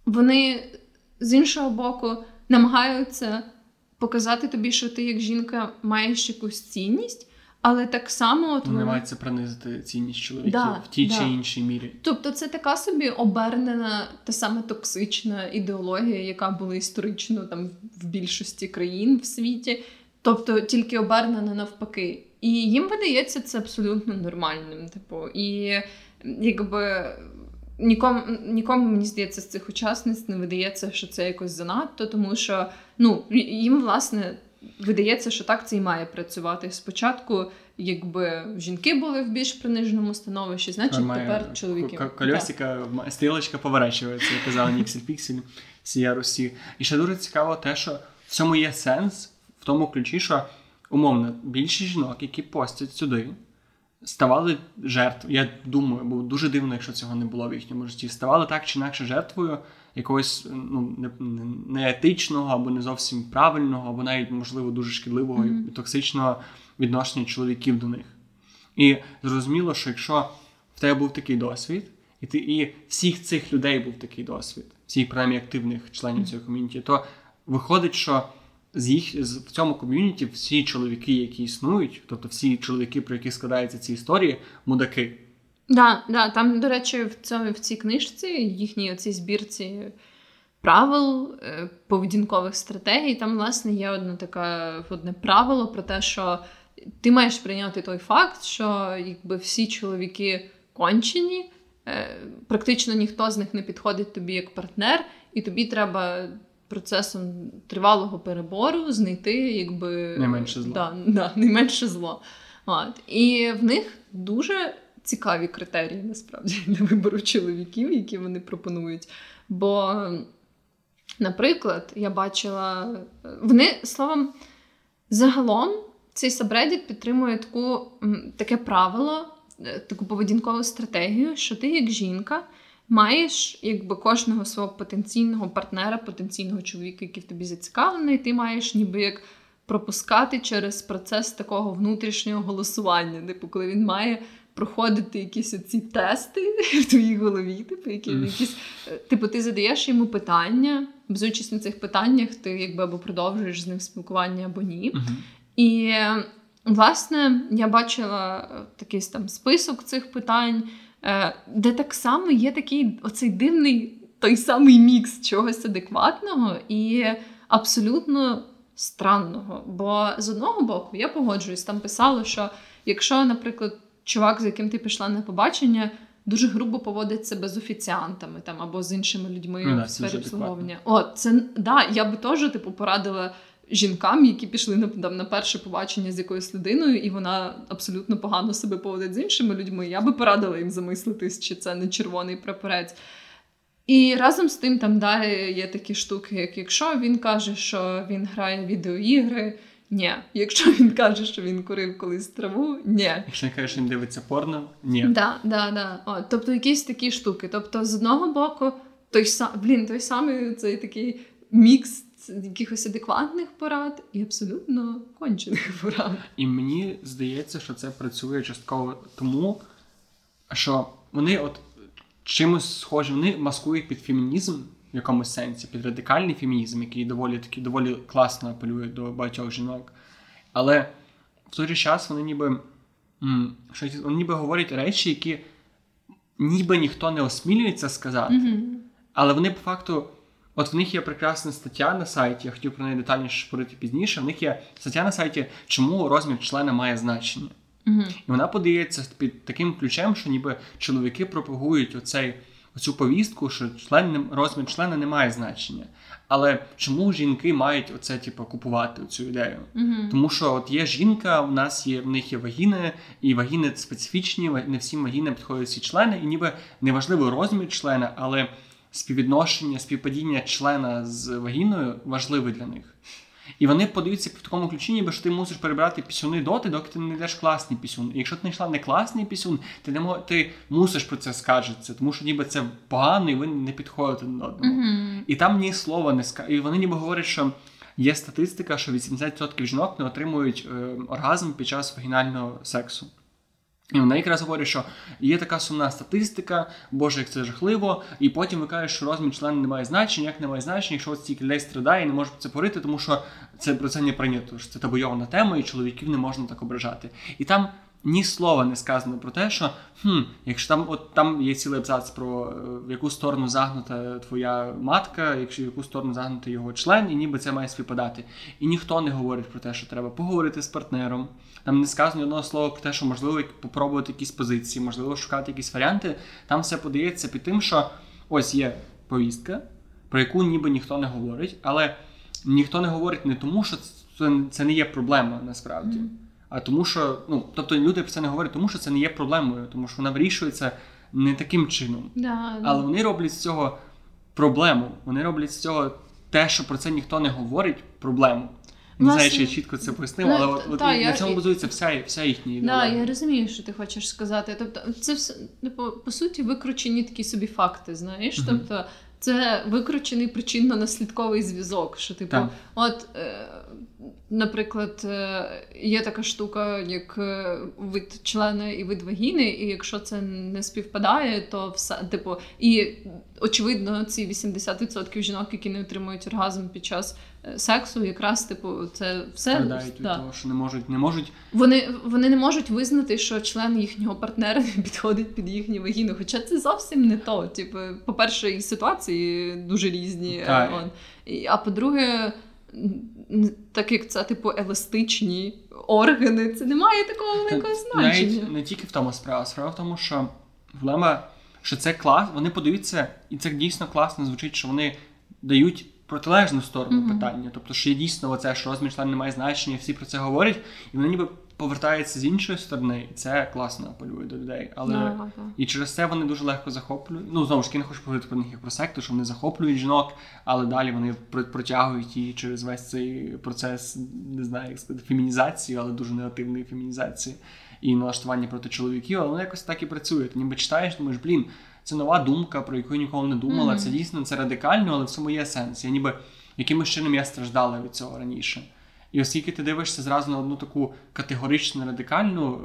вони з іншого боку намагаються показати тобі, що ти як жінка маєш якусь цінність. Але так само от вони мають принизити цінність чоловіків да, в тій да. чи іншій мірі. Тобто, це така собі обернена та саме токсична ідеологія, яка була історично там в більшості країн в світі, тобто тільки обернена навпаки. І їм видається це абсолютно нормальним. Типу, і якби. Нікому нікому мені здається з цих учасниць не видається, що це якось занадто, тому що ну їм власне видається, що так це і має працювати. Спочатку, якби жінки були в більш приниженому становищі, значить має тепер чоловіки. Кольосика, стрілочка поворачується, як казав Ніксель Піксель, Сія Русі. І ще дуже цікаво те, що в цьому є сенс, в тому ключі, що умовно більшість жінок, які постять сюди. ставали жертвою. Я думаю, бо дуже дивно, якщо цього не було в їхньому житті. Ставали так чи інакше жертвою якогось ну, неетичного або не зовсім правильного, або навіть, можливо, дуже шкідливого mm-hmm. і токсичного відношення чоловіків до них. І зрозуміло, що якщо в тебе був такий досвід, і ти і всіх цих людей був такий досвід, всіх принаймні активних членів цього ком'юніті, то виходить, що з їх в цьому ком'юніті всі чоловіки, які існують, тобто всі чоловіки, про які складаються ці історії, мудаки. Да, да, там, до речі, в цьому в цій книжці, їхній оцій збірці правил е, поведінкових стратегій, там, власне, є одне таке одне правило про те, що ти маєш прийняти той факт, що якби всі чоловіки кончені, е, практично ніхто з них не підходить тобі як партнер, і тобі треба процесом тривалого перебору знайти якби найменше зло. Да, да, найменше зло. От. І в них дуже цікаві критерії насправді для вибору чоловіків, які вони пропонують. Бо, наприклад, я бачила вони словом, загалом цей сабредіт підтримує таку, таке правило, е, таку поведінкову стратегію, що ти як жінка маєш якби кожного свого потенційного партнера, потенційного чоловіка, який в тобі зацікавлений, ти маєш ніби як пропускати через процес такого внутрішнього голосування, типу, коли він має. Проходити якісь оці тести в твоїй голові, типу, які mm. якісь, е, типу, ти задаєш йому питання, базуючись на цих питаннях, ти якби або продовжуєш з ним спілкування, або ні. Mm-hmm. І, власне, я бачила е, такий там список цих питань. Е, де так само є такий оцей дивний той самий мікс чогось адекватного і абсолютно странного. Бо з одного боку я погоджуюсь, там писало, що якщо, наприклад, чувак, з яким ти пішла на побачення, дуже грубо поводить себе з офіціантами там або з іншими людьми ну, в сфері обслуговування. О, це да, я би теж типу порадила жінкам, які пішли на там, на перше побачення з якоюсь людиною, і вона абсолютно погано себе поводить з іншими людьми. Я би порадила їм замислитись, чи це не червоний прапорець. І разом з тим там далі є такі штуки, як якщо він каже, що він грає відеоігри. Ні. Якщо він каже, що він курив колись траву, ні. Якщо він каже, що він дивиться порно, ні. Да, да, да. О, Тобто якісь такі штуки. Тобто, з одного боку, той сам блін, той самий цей такий мікс якихось адекватних порад і абсолютно кончених порад. І мені здається, що це працює частково тому, що вони от чимось схожі, вони маскують під фемінізм в якомусь сенсі, під радикальний фемінізм, який доволі таки доволі класно апелює до багатьох жінок. Але в той же час вони ніби що, вони ніби говорять речі, які ніби ніхто не осмілюється сказати, mm-hmm. але вони по факту От в них є прекрасна стаття на сайті, я хотів про неї детальніше шпорити пізніше. В них є стаття на сайті, чому розмір члена має значення. Угу. І вона подається під таким ключем, що ніби чоловіки пропагують оцей, оцю повістку, що член, розмір члена не має значення. Але чому жінки мають оце, типу, купувати цю ідею? uh Тому що от є жінка, в нас є в них є вагіни, і вагіни специфічні, не всім вагінам підходять ці члени, і ніби неважливо розмір члена, але співвідношення, співпадіння члена з вагіною важливе для них. І вони подаються в такому ключі, ніби що ти мусиш перебирати пісюни доти, доки ти не йдеш класний пісюн. І якщо ти знайшла не класний пісюн, ти не мож, ти мусиш про це скаржитися, тому що ніби це погано і ви не підходите до одному. Mm-hmm. І там ні слова не ска. І вони ніби говорять, що є статистика, що 80% жінок не отримують е, оргазм під час вагінального сексу. І вона якраз говорить, що є така сумна статистика, боже, як це жахливо, і потім ви кажете, що розмір члена не має значення, як не має значення, якщо ось стільки людей страдає і не може це порити, тому що це про це не прийнято. що Це табойована тема, і чоловіків не можна так ображати. І там ні слова не сказано про те, що хм, якщо там от там є цілий абзац про е, в яку сторону загнута твоя матка, якщо в яку сторону загнути його член, і ніби це має співпадати. І ніхто не говорить про те, що треба поговорити з партнером. Там не сказано одного слова про те, що можливо попробувати якісь позиції, можливо, шукати якісь варіанти. Там все подається під тим, що ось є повістка, про яку ніби ніхто не говорить, але ніхто не говорить не тому, що це не є проблема насправді. Mm. А тому, що ну, тобто люди про це не говорять, тому що це не є проблемою, тому що вона вирішується не таким чином. Да, Але вони роблять з цього проблему. Вони роблять з цього те, що про це ніхто не говорить, проблему. Не знаю, чи я чітко це пояснив, ну, але от, от та, на цьому базується вся, вся їхня Да, ідеологія. я розумію, що ти хочеш сказати. Тобто, це все типу, по суті викручені такі собі факти, знаєш. Мгм. Тобто, це викручений причинно-наслідковий зв'язок. Що, типу, Так. от, е, наприклад, е, є така штука, як е, вид члена і вид вагіни, і якщо це не співпадає, то все, типу, і очевидно, ці 80% жінок, які не отримують оргазм під час е, сексу, якраз типу, це все Страдають від да. того, що не можуть, не можуть Вони, вони не можуть визнати, що член їхнього партнера не підходить під їхню вагіну. Хоча це зовсім не то. Типу, по-перше, і ситуації дуже різні. Так. А по-друге, н- так як це типу еластичні органи, це не має такого великого значення. навіть не тільки в тому справа. Справа в тому, що проблема, що це клас, вони подаються, і це дійсно класно звучить, що вони дають протилежну сторону Мгм. питання. Тобто, що є дійсно оце, що розмір члена не має значення, всі про це говорять, і вони ніби повертаються з іншої сторони, і це класно апелює до людей. Але Да, да. І через це вони дуже легко захоплюють. Ну, знову ж таки, не хочу говорити про них як про секту, що вони захоплюють жінок, але далі вони протягують її через весь цей процес, не знаю, як сказати, фемінізації, але дуже негативної фемінізації і налаштування проти чоловіків, але воно якось так і працює. Ти ніби читаєш, думаєш, блін, це нова думка, про яку я ніколи не думала. Мгм. Це дійсно це радикально, але в цьому є сенс. Я ніби якимось чином я страждала від цього раніше. І оскільки ти дивишся зразу на одну таку категоричну радикальну,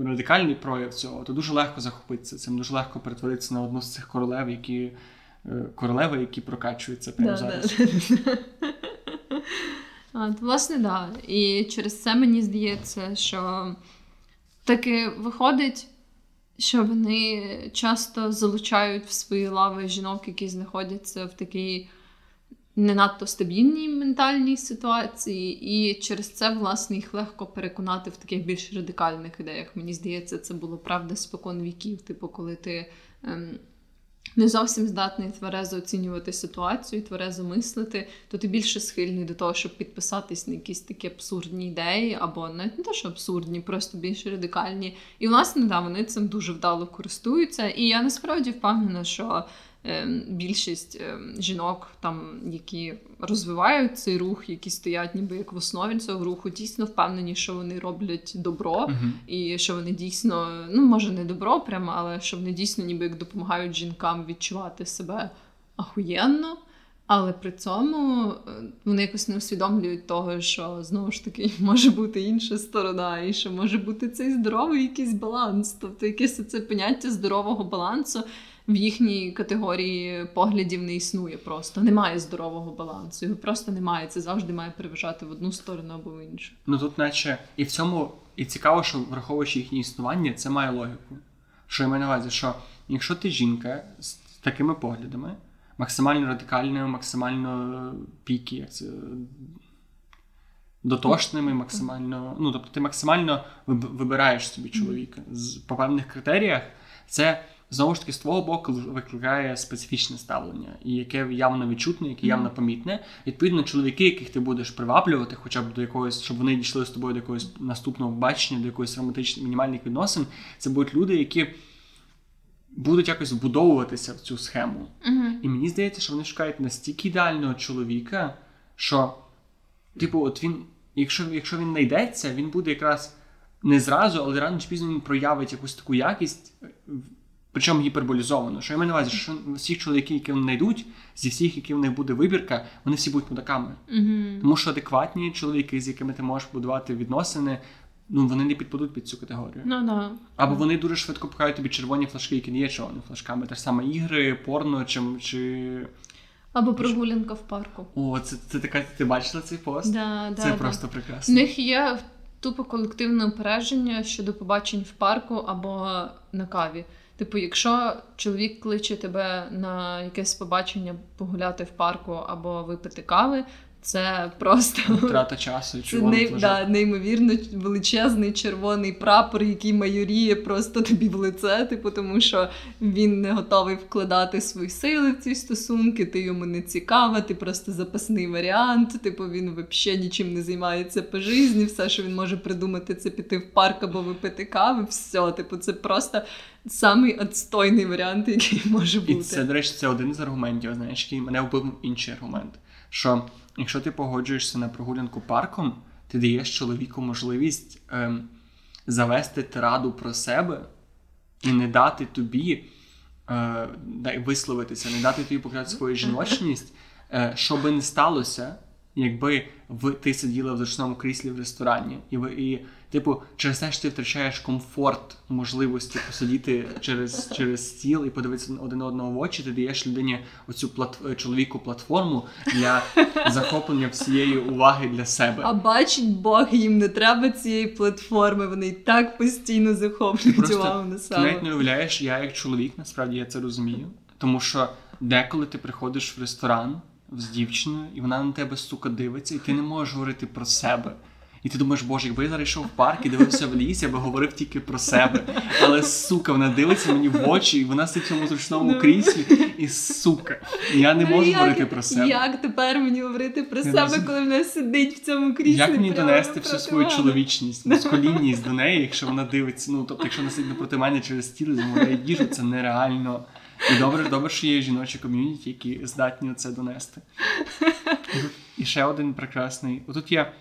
е, радикальний прояв цього, то дуже легко захопитися цим, дуже легко перетворитися на одну з цих королев, які е, королеви, які прокачуються прямо Да, зараз. да. А, то, власне, да. І через це мені здається, що таки виходить, що вони часто залучають в свої лави жінок, які знаходяться в такій не надто стабільній ментальній ситуації, і через це, власне, їх легко переконати в таких більш радикальних ідеях. Мені здається, це було правда спокон віків. Типу, коли ти. Ем, не зовсім здатний тверезо оцінювати ситуацію, тверезо мислити, то ти більше схильний до того, щоб підписатись на якісь такі абсурдні ідеї, або навіть не те, що абсурдні, просто більш радикальні. І власне, да, вони цим дуже вдало користуються. І я насправді впевнена, що більшість ем, жінок, там, які розвивають цей рух, які стоять ніби як в основі цього руху, дійсно впевнені, що вони роблять добро. Мгм. І що вони дійсно, ну може не добро прямо, але що вони дійсно ніби як допомагають жінкам відчувати себе ахуєнно. Але при цьому е, вони якось не усвідомлюють того, що знову ж таки може бути інша сторона, і що може бути цей здоровий якийсь баланс. Тобто якесь це поняття здорового балансу в їхній категорії поглядів не існує просто. Немає здорового балансу. Його просто немає. Це завжди має переважати в одну сторону або в іншу. Ну тут, наче, і в цьому і цікаво, що враховуючи їхнє існування, це має логіку. Що я маю на увазі, що якщо ти жінка з такими поглядами, максимально радикальними, максимально піки, як це дотошними, максимально. Ну, тобто ти максимально вибираєш собі чоловіка з по певних критеріях, це знову ж таки з твого боку викликає специфічне ставлення, і яке явно відчутне, яке явно помітне. Відповідно, чоловіки, яких ти будеш приваблювати, хоча б до якогось, щоб вони дійшли з тобою до якогось наступного бачення, до якоїсь романтичних мінімальних відносин, це будуть люди, які будуть якось вбудовуватися в цю схему. Угу. І мені здається, що вони шукають настільки ідеального чоловіка, що, типу, от він, якщо, якщо він знайдеться, він буде якраз не зразу, але рано чи пізно він проявить якусь таку якість, причому гіперболізовано. Що я маю на увазі, що всіх чоловіків, які вони знайдуть, зі всіх, які в них буде вибірка, вони всі будуть мудаками. Угу. Тому що адекватні чоловіки, з якими ти можеш будувати відносини, ну вони не підпадуть під цю категорію. Ну да. Або вони дуже швидко пхають тобі червоні флажки, які не є червоними флажками. Те ж саме ігри, порно чи. чи... Або прогулянка в парку. О, це, це така. Ти бачила цей пост? Да, да, це да. просто прекрасно. У них є тупо колективне упередження щодо побачень в парку або на каві. Типу, якщо чоловік кличе тебе на якесь побачення погуляти в парку або випити кави, це просто Втрата часу, це не, да, неймовірно величезний червоний прапор, який майоріє просто тобі в лице, типу, тому що він не готовий вкладати свої сили в ці стосунки, ти йому не цікава, ти просто запасний варіант. Типу, він взагалі нічим не займається по житті, все, що він може придумати, це піти в парк або випити кави. Все, типу, це просто самий отстойний варіант, який може бути. І це, до речі, це один з аргументів, знаєш, який мене вбив інший аргумент. Що якщо ти погоджуєшся на прогулянку парком, ти даєш чоловіку можливість ем, завести тираду про себе і не дати тобі е, висловитися, не дати тобі показати свою жіночність, е, що би не сталося, якби ти сиділа в зручному кріслі в ресторані, і ви і Типу, через те, що ти втрачаєш комфорт можливості посидіти через через стіл і подивитися один одного в очі, ти даєш людині оцю плат... чоловіку платформу для захоплення всієї уваги для себе. А бачить Бог, їм не треба цієї платформи. Вони і так постійно захоплюють увагу на себе. Ти навіть не уявляєш, я як чоловік, насправді я це розумію. Тому що деколи ти приходиш в ресторан з дівчиною, і вона на тебе сука дивиться, і ти не можеш говорити про себе. І ти думаєш, боже, якби я зараз йшов в парк і дивився в ліс, я би говорив тільки про себе. Але сука, вона дивиться мені в очі, і вона сидить в цьому зручному ну. кріслі, і сука, я не можу як, говорити про себе. Як тепер мені говорити про як себе, коли вона сидить в цьому кріслі? Як мені донести всю свою чоловічність, мускулінність до неї, якщо вона дивиться? Ну тобто, якщо вона сидить напроти мене через стіл, замовляє їжу, це нереально. І добре, добре, що є жіночі ком'юніті, які здатні це донести. І ще один прекрасний. Отут є.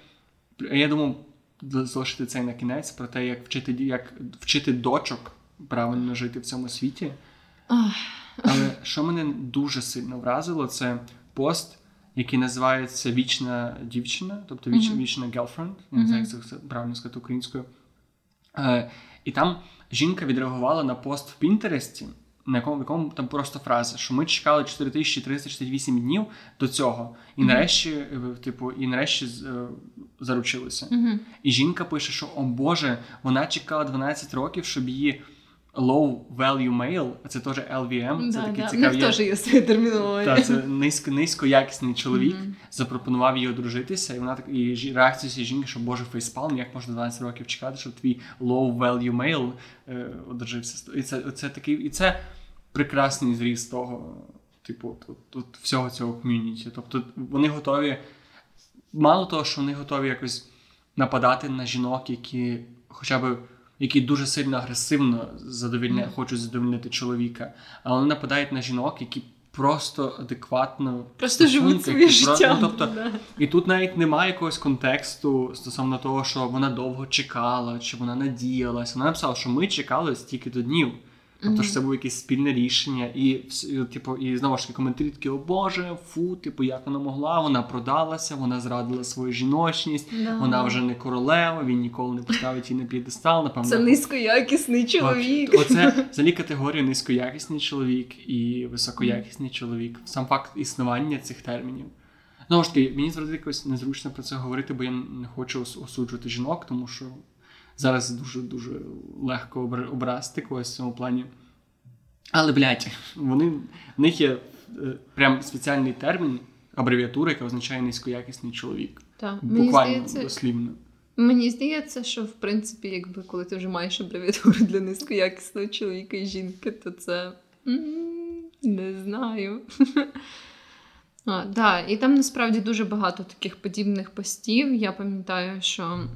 Я думав залишити це на кінець про те, як вчити як вчити дочок правильно жити в цьому світі. Але що мене дуже сильно вразило, це пост, який називається Вічна дівчина, тобто віч, вічна girlfriend, я не знаю, як це правильно сказати українською. Е, І там жінка відреагувала на пост в Пінтересті на якому, якому там просто фраза, що ми чекали 4368 днів до цього, і mm-hmm. нарешті, е, типу, і нарешті е, заручилися. Mm-hmm. І жінка пише, що о Боже, вона чекала 12 років, щоб її. Low value male, а це теж LVM, це да, такий да. цікавий. теж є своє термінологія. Так, це низько, низькоякісний чоловік mm-hmm. запропонував їй одружитися, і вона так і реакція цієї жінки, що Боже фейспалм, як можна 12 років чекати, щоб твій low value male е, одружився. І це, це такий, і це прекрасний зріз того, типу, тут, тут всього цього ком'юніті. Тобто вони готові, мало того, що вони готові якось нападати на жінок, які хоча б. Які дуже сильно агресивно задовільня, хочуть задовільнити чоловіка, але вони нападають на жінок, які просто адекватно просто живуть своє життя. Ну, тобто, да. І тут навіть немає якогось контексту стосовно того, що вона довго чекала, чи вона надіялась. Вона написала, що ми чекали стільки до днів. Тобто ж це було якесь спільне рішення, і типу, і знову ж таки коментарі такі, о Боже, фу, типу, як вона могла, вона продалася, вона зрадила свою жіночність, no. вона вже не королева, він ніколи не поставить її на п'єдестал, напевно. Це низькоякісний чоловік. Оце взагалі категорія низькоякісний чоловік і високоякісний чоловік. Сам факт існування цих термінів. Знову ж таки, мені завжди якось незручно про це говорити, бо я не хочу осуджувати жінок, тому що зараз дуже-дуже легко образити когось в цьому плані. Але, блядь, вони, в них є е, прям спеціальний термін, абревіатура, яка означає низькоякісний чоловік. Так. Буквально здається, дослівно. Мені здається, що в принципі, якби коли ти вже маєш абревіатуру для низькоякісного чоловіка і жінки, то це не знаю. А, да, І там насправді дуже багато таких подібних постів. Я пам'ятаю, що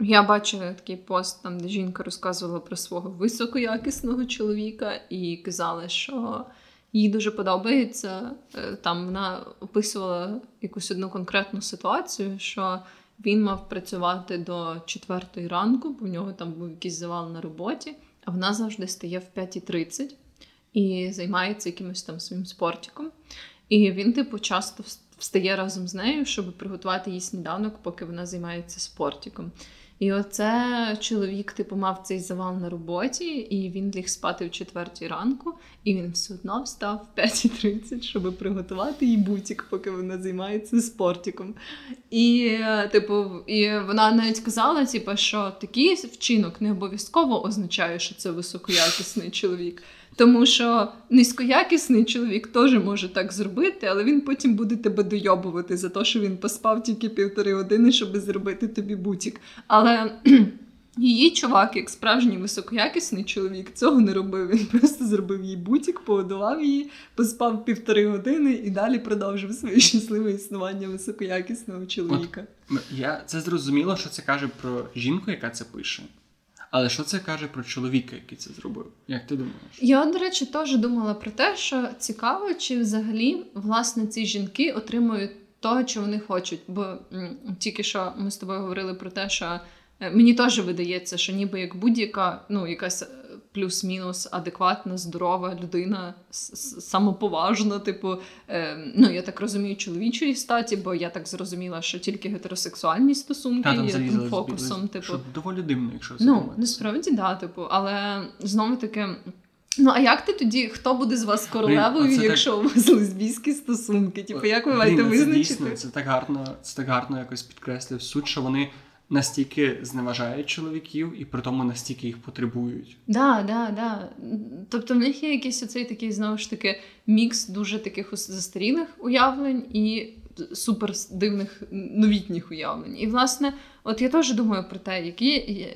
я бачила такий пост, там, де жінка розказувала про свого високоякісного чоловіка і казала, що їй дуже подобається. Е, там вона описувала якусь одну конкретну ситуацію, що він мав працювати до четвертої ранку, бо в нього там був якийсь завал на роботі, а вона завжди стає в 5.30 і займається якимось там своїм спортиком. І він, типу, часто встає разом з нею, щоб приготувати їй сніданок, поки вона займається спортиком. І оце чоловік, типу, мав цей завал на роботі, і він ліг спати в четвертій ранку, і він все одно встав в 5.30, щоб приготувати їй бутік, поки вона займається спортиком. І, типу, і вона навіть казала, типу, що такий вчинок не обов'язково означає, що це високоякісний чоловік. Тому що низькоякісний чоловік теж може так зробити, але він потім буде тебе дойобувати за те, що він поспав тільки півтори години, щоб зробити тобі бутік. Але її чувак, як справжній високоякісний чоловік, цього не робив. Він просто зробив їй бутік, погодував її, поспав півтори години і далі продовжив своє щасливе існування високоякісного чоловіка. От, я це зрозуміло, що це каже про жінку, яка це пише. Але що це каже про чоловіка, який це зробив? Як ти думаєш? Я, до речі, теж думала про те, що цікаво, чи взагалі власне ці жінки отримують того, що вони хочуть. Бо м, тільки що ми з тобою говорили про те, що е, мені теж видається, що ніби як будь-яка, ну, якась е, плюс-мінус адекватна, здорова людина, самоповажна, типу, е, ну я так розумію, чоловічої статі, бо я так зрозуміла, що тільки гетеросексуальні стосунки Та, там є тим фокусом. Типу, що доволі дивно, якщо це Ну, насправді, да, типу, але знову таки. Ну, а як ти тоді, хто буде з вас королевою, це якщо у вас лесбійські стосунки? Типу, як ви маєте ну, визначити? Це дійсно, це так гарно, це так гарно якось підкреслює суть, що вони настільки зневажають чоловіків і при тому настільки їх потребують. Да, да, да. Тобто в них є якийсь оцей такий, знову ж таки, мікс дуже таких застарілих уявлень і супер дивних новітніх уявлень. І, власне, от я теж думаю про те, які,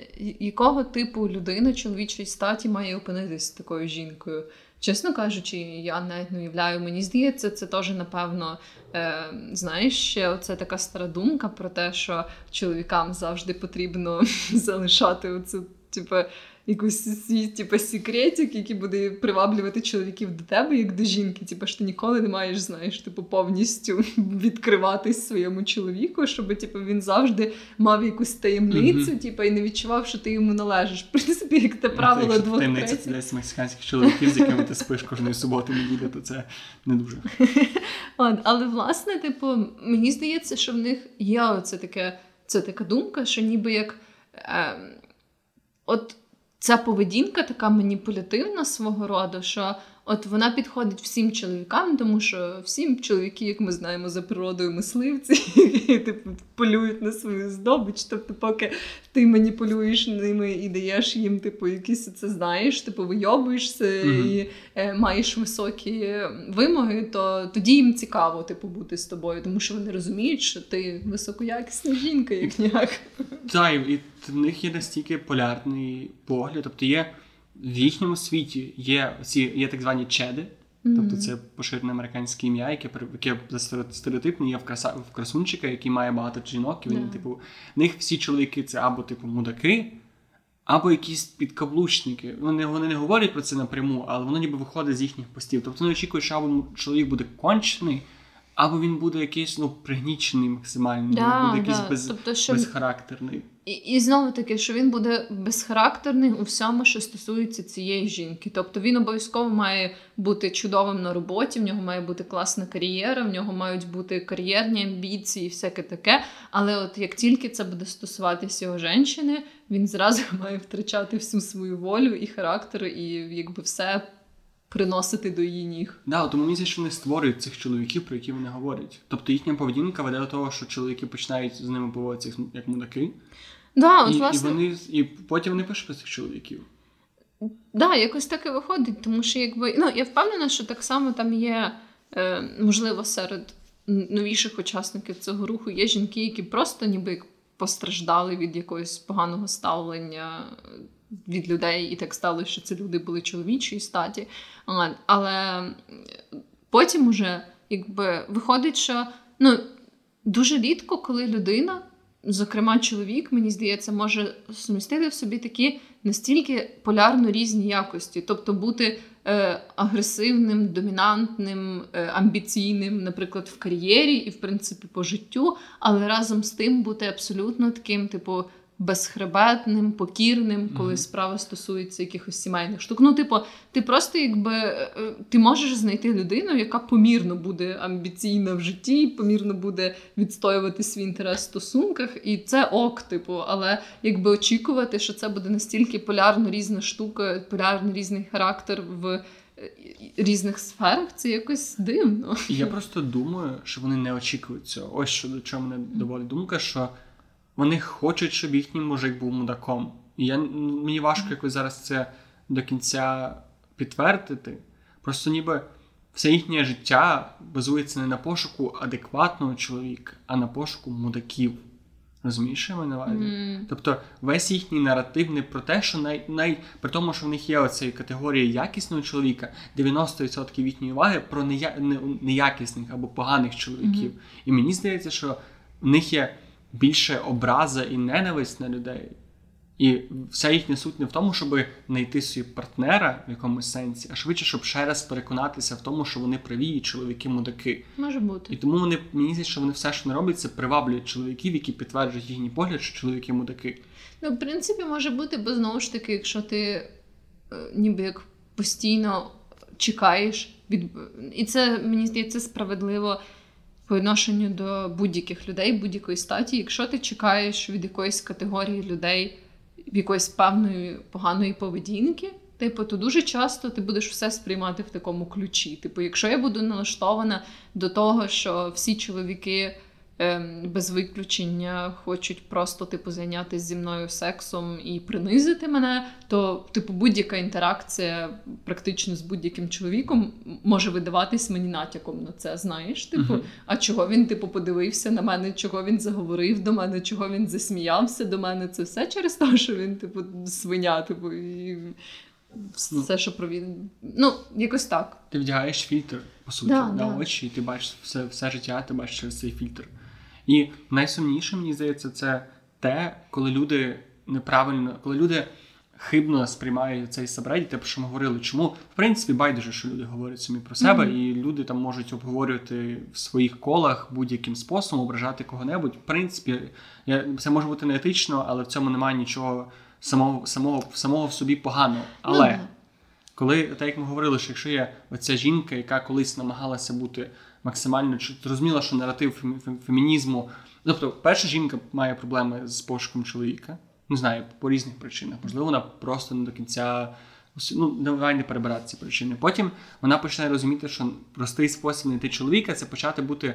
якого типу людина чоловічої статі має опинитися з такою жінкою. Чесно кажучи, я навіть не уявляю. Мені здається, це теж, напевно, е, знаєш, ще оце така стара думка про те, що чоловікам завжди потрібно залишати оцю, типу, якийсь свій типу, секретик, який буде приваблювати чоловіків до тебе, як до жінки. Типу, що ти ніколи не маєш, знаєш, типу, повністю відкриватись своєму чоловіку, щоб типу, він завжди мав якусь таємницю, Мгм. типу, і не відчував, що ти йому належиш. В принципі, як те правило двох таємниця це десь мексиканських чоловіків, з якими ти спиш кожної суботи неділі, то це не дуже. Але власне, типу, мені здається, що в них є оце таке, це така думка, що ніби як е, от ця поведінка така маніпулятивна свого роду, що от вона підходить всім чоловікам, тому що всім чоловіки, як ми знаємо, за природою мисливці, які, типу, полюють на свою здобич. Тобто, поки ти маніпулюєш ними і даєш їм, типу, якісь це знаєш, типу, вийобуєшся Мгм. і е, маєш високі вимоги, то тоді їм цікаво, типу, бути з тобою, тому що вони розуміють, що ти високоякісна жінка, як ніяк. Так, і в них є настільки полярний погляд. Тобто є в їхньому світі є ці є так звані чеди, тобто це поширене американське ім'я, яке яке стереотипне є в краса в красунчика, який має багато жінок. І він, Да. типу, в них всі чоловіки це або типу мудаки. Або якісь підкаблучники. Вони, вони не говорять про це напряму, але воно ніби виходить з їхніх постів. Тобто вони очікують, що або чоловік буде кончений, або він буде якийсь ну, пригнічений максимально, він буде якийсь да. без, Тобто, що безхарактерний. І, і знову таки, що він буде безхарактерний у всьому, що стосується цієї жінки. Тобто він обов'язково має бути чудовим на роботі, в нього має бути класна кар'єра, в нього мають бути кар'єрні амбіції, і всяке таке. Але от як тільки це буде стосуватися його жінки, він зразу має втрачати всю свою волю і характер, і якби все приносити до її ніг. Да, тому мені що вони створюють цих чоловіків, про які вони говорять. Тобто їхня поведінка веде до того, що чоловіки починають з ними поводитися як- мудаки, Да, от, і, власне, і вони і потім вони пишуть про цих чоловіків. Да, якось так і виходить, тому що якби ну я впевнена, що так само там є е, можливо серед новіших учасників цього руху є жінки, які просто ніби як постраждали від якогось поганого ставлення від людей, і так сталося, що це люди були чоловічої статі. Але потім уже якби виходить, що ну дуже рідко, коли людина. Зокрема, чоловік, мені здається, може сумістити в собі такі настільки полярно різні якості, тобто бути е, агресивним, домінантним, е, амбіційним, наприклад, в кар'єрі і в принципі по життю, але разом з тим бути абсолютно таким, типу. Безхребетним, покірним, коли Мгм. справа стосується якихось сімейних штук. Ну, типу, ти просто якби е, ти можеш знайти людину, яка помірно буде амбіційна в житті, помірно буде відстоювати свій інтерес в стосунках, і це ок, типу, але якби очікувати, що це буде настільки полярно різна штука, полярно різний характер в е, різних сферах, це якось дивно. Я просто думаю, що вони не очікують цього. Ось що до чого мене доводить думка, що вони хочуть, щоб їхній мужик був мудаком. І я, мені важко якось зараз це до кінця підтвердити. Просто ніби все їхнє життя базується не на пошуку адекватного чоловіка, а на пошуку мудаків. Розумієш, я увазі? Мгм. Тобто весь їхній наратив не про те, що най, най, при тому, що в них є оцеї категорії якісного чоловіка, 90% їхньої уваги про нея, не, неякісних або поганих чоловіків. І мені здається, що в них є більше образа і ненависть на людей, І вся їхня суть не в тому, щоб знайти собі партнера в якомусь сенсі, а швидше, щоб ще раз переконатися в тому, що вони праві і чоловіки мудаки. Може бути. І тому вони мені здається, що вони все, що не роблять, це приваблюють чоловіків, які підтверджують їхній погляд, що чоловіки мудаки. Ну, в принципі, може бути, бо знову ж таки, якщо ти е, ніби як постійно чекаєш від. І це мені здається справедливо по відношенню до будь-яких людей, будь-якої статі. Якщо ти чекаєш від якоїсь категорії людей в якоїсь певної поганої поведінки, типу, то дуже часто ти будеш все сприймати в такому ключі. Типу, якщо я буду налаштована до того, що всі чоловіки. Ем, без виключення хочуть просто типу зайнятися зі мною сексом і принизити мене, то типу будь-яка інтеракція практично з будь-яким чоловіком може видаватись мені натяком на це. Знаєш, типу, uh-huh. а чого він типу подивився на мене, чого він заговорив до мене, чого він засміявся до мене? Це все через те, що він типу свиня, типу і. Все, що про він. Ну, якось так. Ти вдягаєш фільтр, по суті, да, на да. очі, і ти бачиш все все життя, ти бачиш через цей фільтр. І найсумніше, мені здається, це те, коли люди неправильно, коли люди хибно сприймають цей сабредді, те, про що ми говорили. Чому в принципі байдуже, що люди говорять самі про себе, mm-hmm. і люди там можуть обговорювати в своїх колах будь-яким способом, ображати кого-небудь. В принципі, я, це може бути не етично, але в цьому немає нічого самого самого, самого в собі поганого. Але mm-hmm. коли так як ми говорили, що якщо є оця жінка, яка колись намагалася бути максимально зрозуміла, що наратив фемінізму. Тобто, перша жінка має проблеми з пошуком чоловіка. Не знаю, по різних причинах. Можливо, вона просто не до кінця ну, давай не перебирати ці причини. Потім вона починає розуміти, що простий спосіб знайти чоловіка це почати бути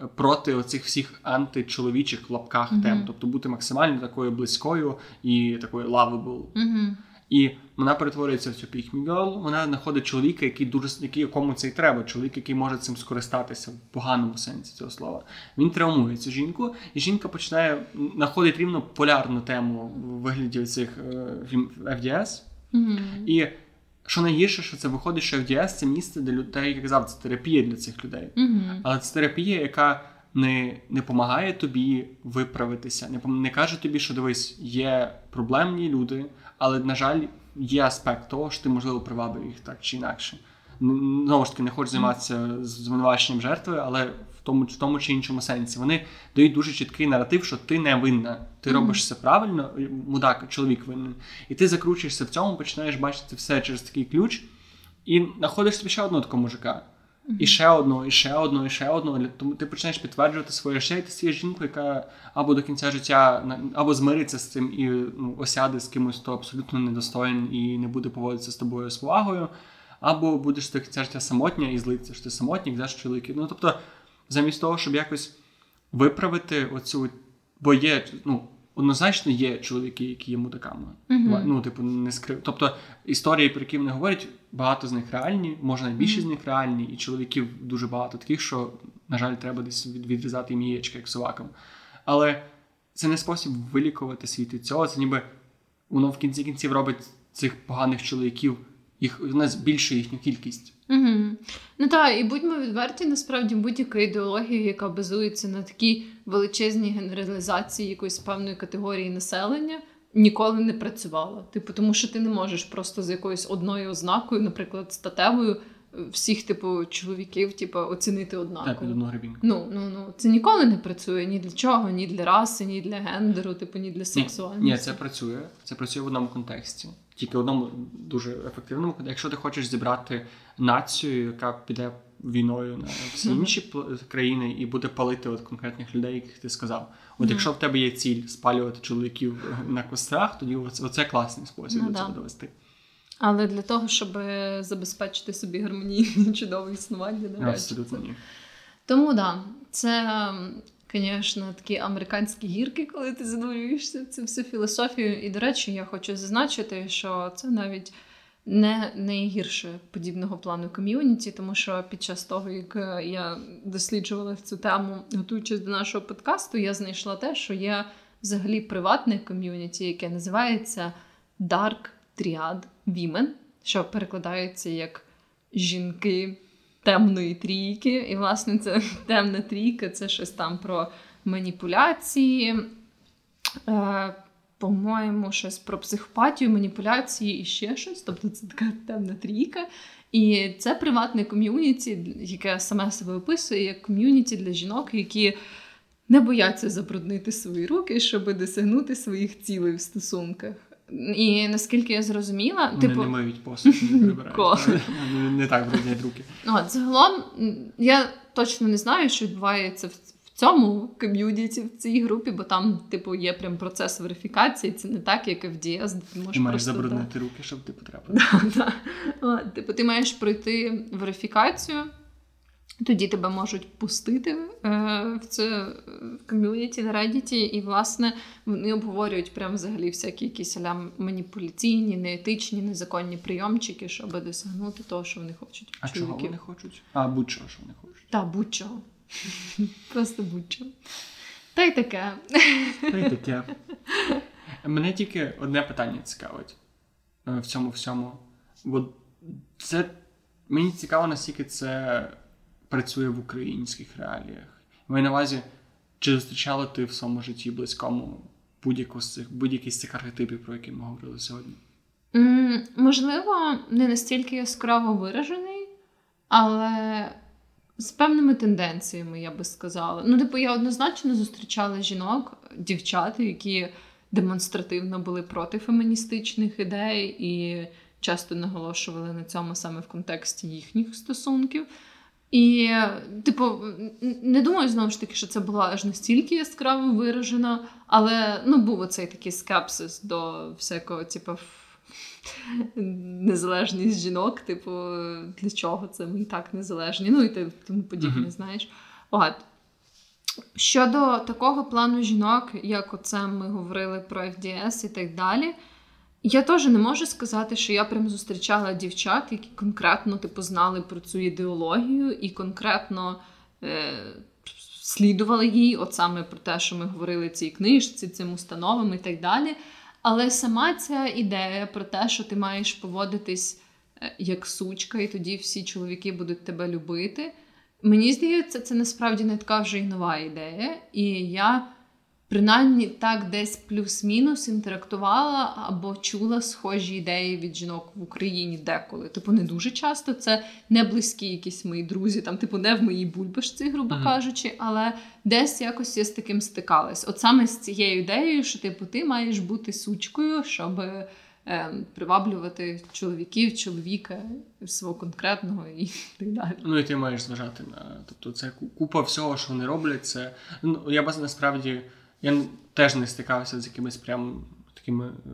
е, проти оцих всіх античоловічих лапках mm-hmm. тем, тобто бути максимально такою близькою і такою lovable. Mm-hmm. І вона перетворюється в цю піхмігал, вона знаходить чоловіка, який дуже який якому це й треба, чоловік, який може цим скористатися в поганому сенсі цього слова. Він травмує цю жінку, і жінка починає знаходить рівно полярну тему в вигляді цих FDS. Mm-hmm. І що найгірше, що це виходить, що FDS це місце для людей, як я казав, це терапія для цих людей. Mm-hmm. Але це терапія, яка не не допомагає тобі виправитися, не не каже тобі, що дивись, є проблемні люди, але, на жаль, є аспект того, що ти, можливо, привабив їх так чи інакше. Знову ж таки, не хочеш займатися звинуваченням жертви, але в тому в тому чи іншому сенсі. Вони дають дуже чіткий наратив, що ти не винна. Ти робиш все правильно, мудак, чоловік винен. І ти закручуєшся в цьому, починаєш бачити все через такий ключ, і знаходиш собі ще одного такого мужика. І ще одну, і ще одну, і ще одну. Тому ти починаєш підтверджувати своє життя, і ти стаєш жінкою, яка або до кінця життя або змириться з цим і ну, осяде з кимось, хто абсолютно недостоїн і не буде поводитися з тобою з повагою, або будеш до кінця життя самотня і злиться, що ти самотній, йдеш чоловіків. Ну тобто, замість того, щоб якось виправити оцю, бо є, ну однозначно є чоловіки, які є мудаками. Uh-huh. Ну, типу, не скрив. Тобто історії, про які вони говорять, багато з них реальні, можна більшість з них реальні, і чоловіків дуже багато таких, що, на жаль, треба десь відрізати їм яєчка, як собакам. Але це не спосіб вилікувати світ від цього. Це ніби воно в кінці кінців робить цих поганих чоловіків, їх у нас збільшує їхню кількість. Угу. Ну так, і будьмо відверті, насправді будь-яка ідеологія, яка базується на такій величезній генералізації якоїсь певної категорії населення, ніколи не працювала. Типу, тому що ти не можеш просто з якоюсь одною ознакою, наприклад, статевою. Всіх, типу, чоловіків, типу, оцінити однаково. Так. Ну, ну, ну, це ніколи не працює ні для чого, ні для раси, ні для гендеру, типу, ні для сексуальності. Ні, ні, це працює. Це працює в одному контексті. Тільки в одному дуже ефективному. Якщо ти хочеш зібрати націю, яка піде війною на всі інші країни і буде палити от конкретних людей, яких ти сказав. От mm-hmm. якщо в тебе є ціль спалювати чоловіків на кострах, тоді оце, класний спосіб ну, до цього довести. Але для того, щоб забезпечити собі гармонійне чудове існування, не Абсолютно ні. Тому да, це, звісно, такі американські гірки, коли ти занурюєшся в цю всю філософію. І, до речі, я хочу зазначити, що це навіть не найгірше подібного плану ком'юніті, тому що під час того, як е, я досліджувала цю тему, готуючись до нашого подкасту, я знайшла те, що є взагалі приватне ком'юніті, яке називається Dark Triad Women, що перекладається як жінки темної трійки. І, власне, це темна трійка це щось там про маніпуляції. По-моєму, щось про психопатію, маніпуляції і ще щось. Тобто це така темна трійка. І це приватне ком'юніті, яке саме себе описує як ком'юніті для жінок, які не бояться забруднити свої руки, щоб досягнути своїх цілей в стосунках. І наскільки я зрозуміла, Вони типу не миють посуд, не прибирають. Не- так бруднять руки. От, загалом, я точно не знаю, що відбувається в цьому ком'юніті, в цій групі, бо там, типу, є прям процес верифікації. Це не так, як і в де ти можеш маєш просто, забруднити руки, щоб ти потрапив. Да, да. Типу, ти маєш пройти верифікацію, тоді тебе можуть пустити е, в це е, ком'юніті на Reddit, і, власне, вони обговорюють прям взагалі всякі якісь аля маніпуляційні, неетичні, незаконні прийомчики, щоб досягнути того, що вони хочуть. А чого чоловіків. вони хочуть? А будь-чого, що вони хочуть. Та будь-чого. Просто будь-чого. Та й таке. Та й таке. Мене тільки одне питання цікавить е, в цьому всьому. Бо це мені цікаво, наскільки це працює в українських реаліях. Маю на увазі, чи зустрічала ти в своєму житті близькому будь-яку з цих будь-який з цих архетипів, про які ми говорили сьогодні? Можливо, не настільки яскраво виражений, але з певними тенденціями, я би сказала. Ну, типу, я однозначно зустрічала жінок, дівчат, які демонстративно були проти феміністичних ідей і часто наголошували на цьому саме в контексті їхніх стосунків. І, типу, не думаю знову ж таки, що це була аж настільки яскраво виражено, але ну, був оцей такий скепсис до всякого, типу, незалежність жінок, типу, для чого це ми і так незалежні, ну і те- тому подібне, Мгм. знаєш. От. Щодо такого плану жінок, як оце ми говорили про FDS і так далі, я теж не можу сказати, що я прям зустрічала дівчат, які конкретно типу, знали про цю ідеологію і конкретно е, слідували їй, от саме про те, що ми говорили цій книжці, цим установам і так далі. Але сама ця ідея про те, що ти маєш поводитись е, як сучка, і тоді всі чоловіки будуть тебе любити. Мені здається, це насправді не така вже й нова ідея. І я принаймні так десь плюс-мінус інтерактувала або чула схожі ідеї від жінок в Україні деколи. Типу, не дуже часто це не близькі якісь мої друзі, там, типу, не в моїй бульбашці, грубо Мгм. кажучи, але десь якось я з таким стикалась. От саме з цією ідеєю, що типу, ти маєш бути сучкою, щоб. ем, Приваблювати чоловіків, чоловіка свого конкретного і так далі. Ну і ти маєш зважати на. Тобто, це купа всього, що вони роблять. Це ну я б насправді я теж не стикався з якимись прям такими е,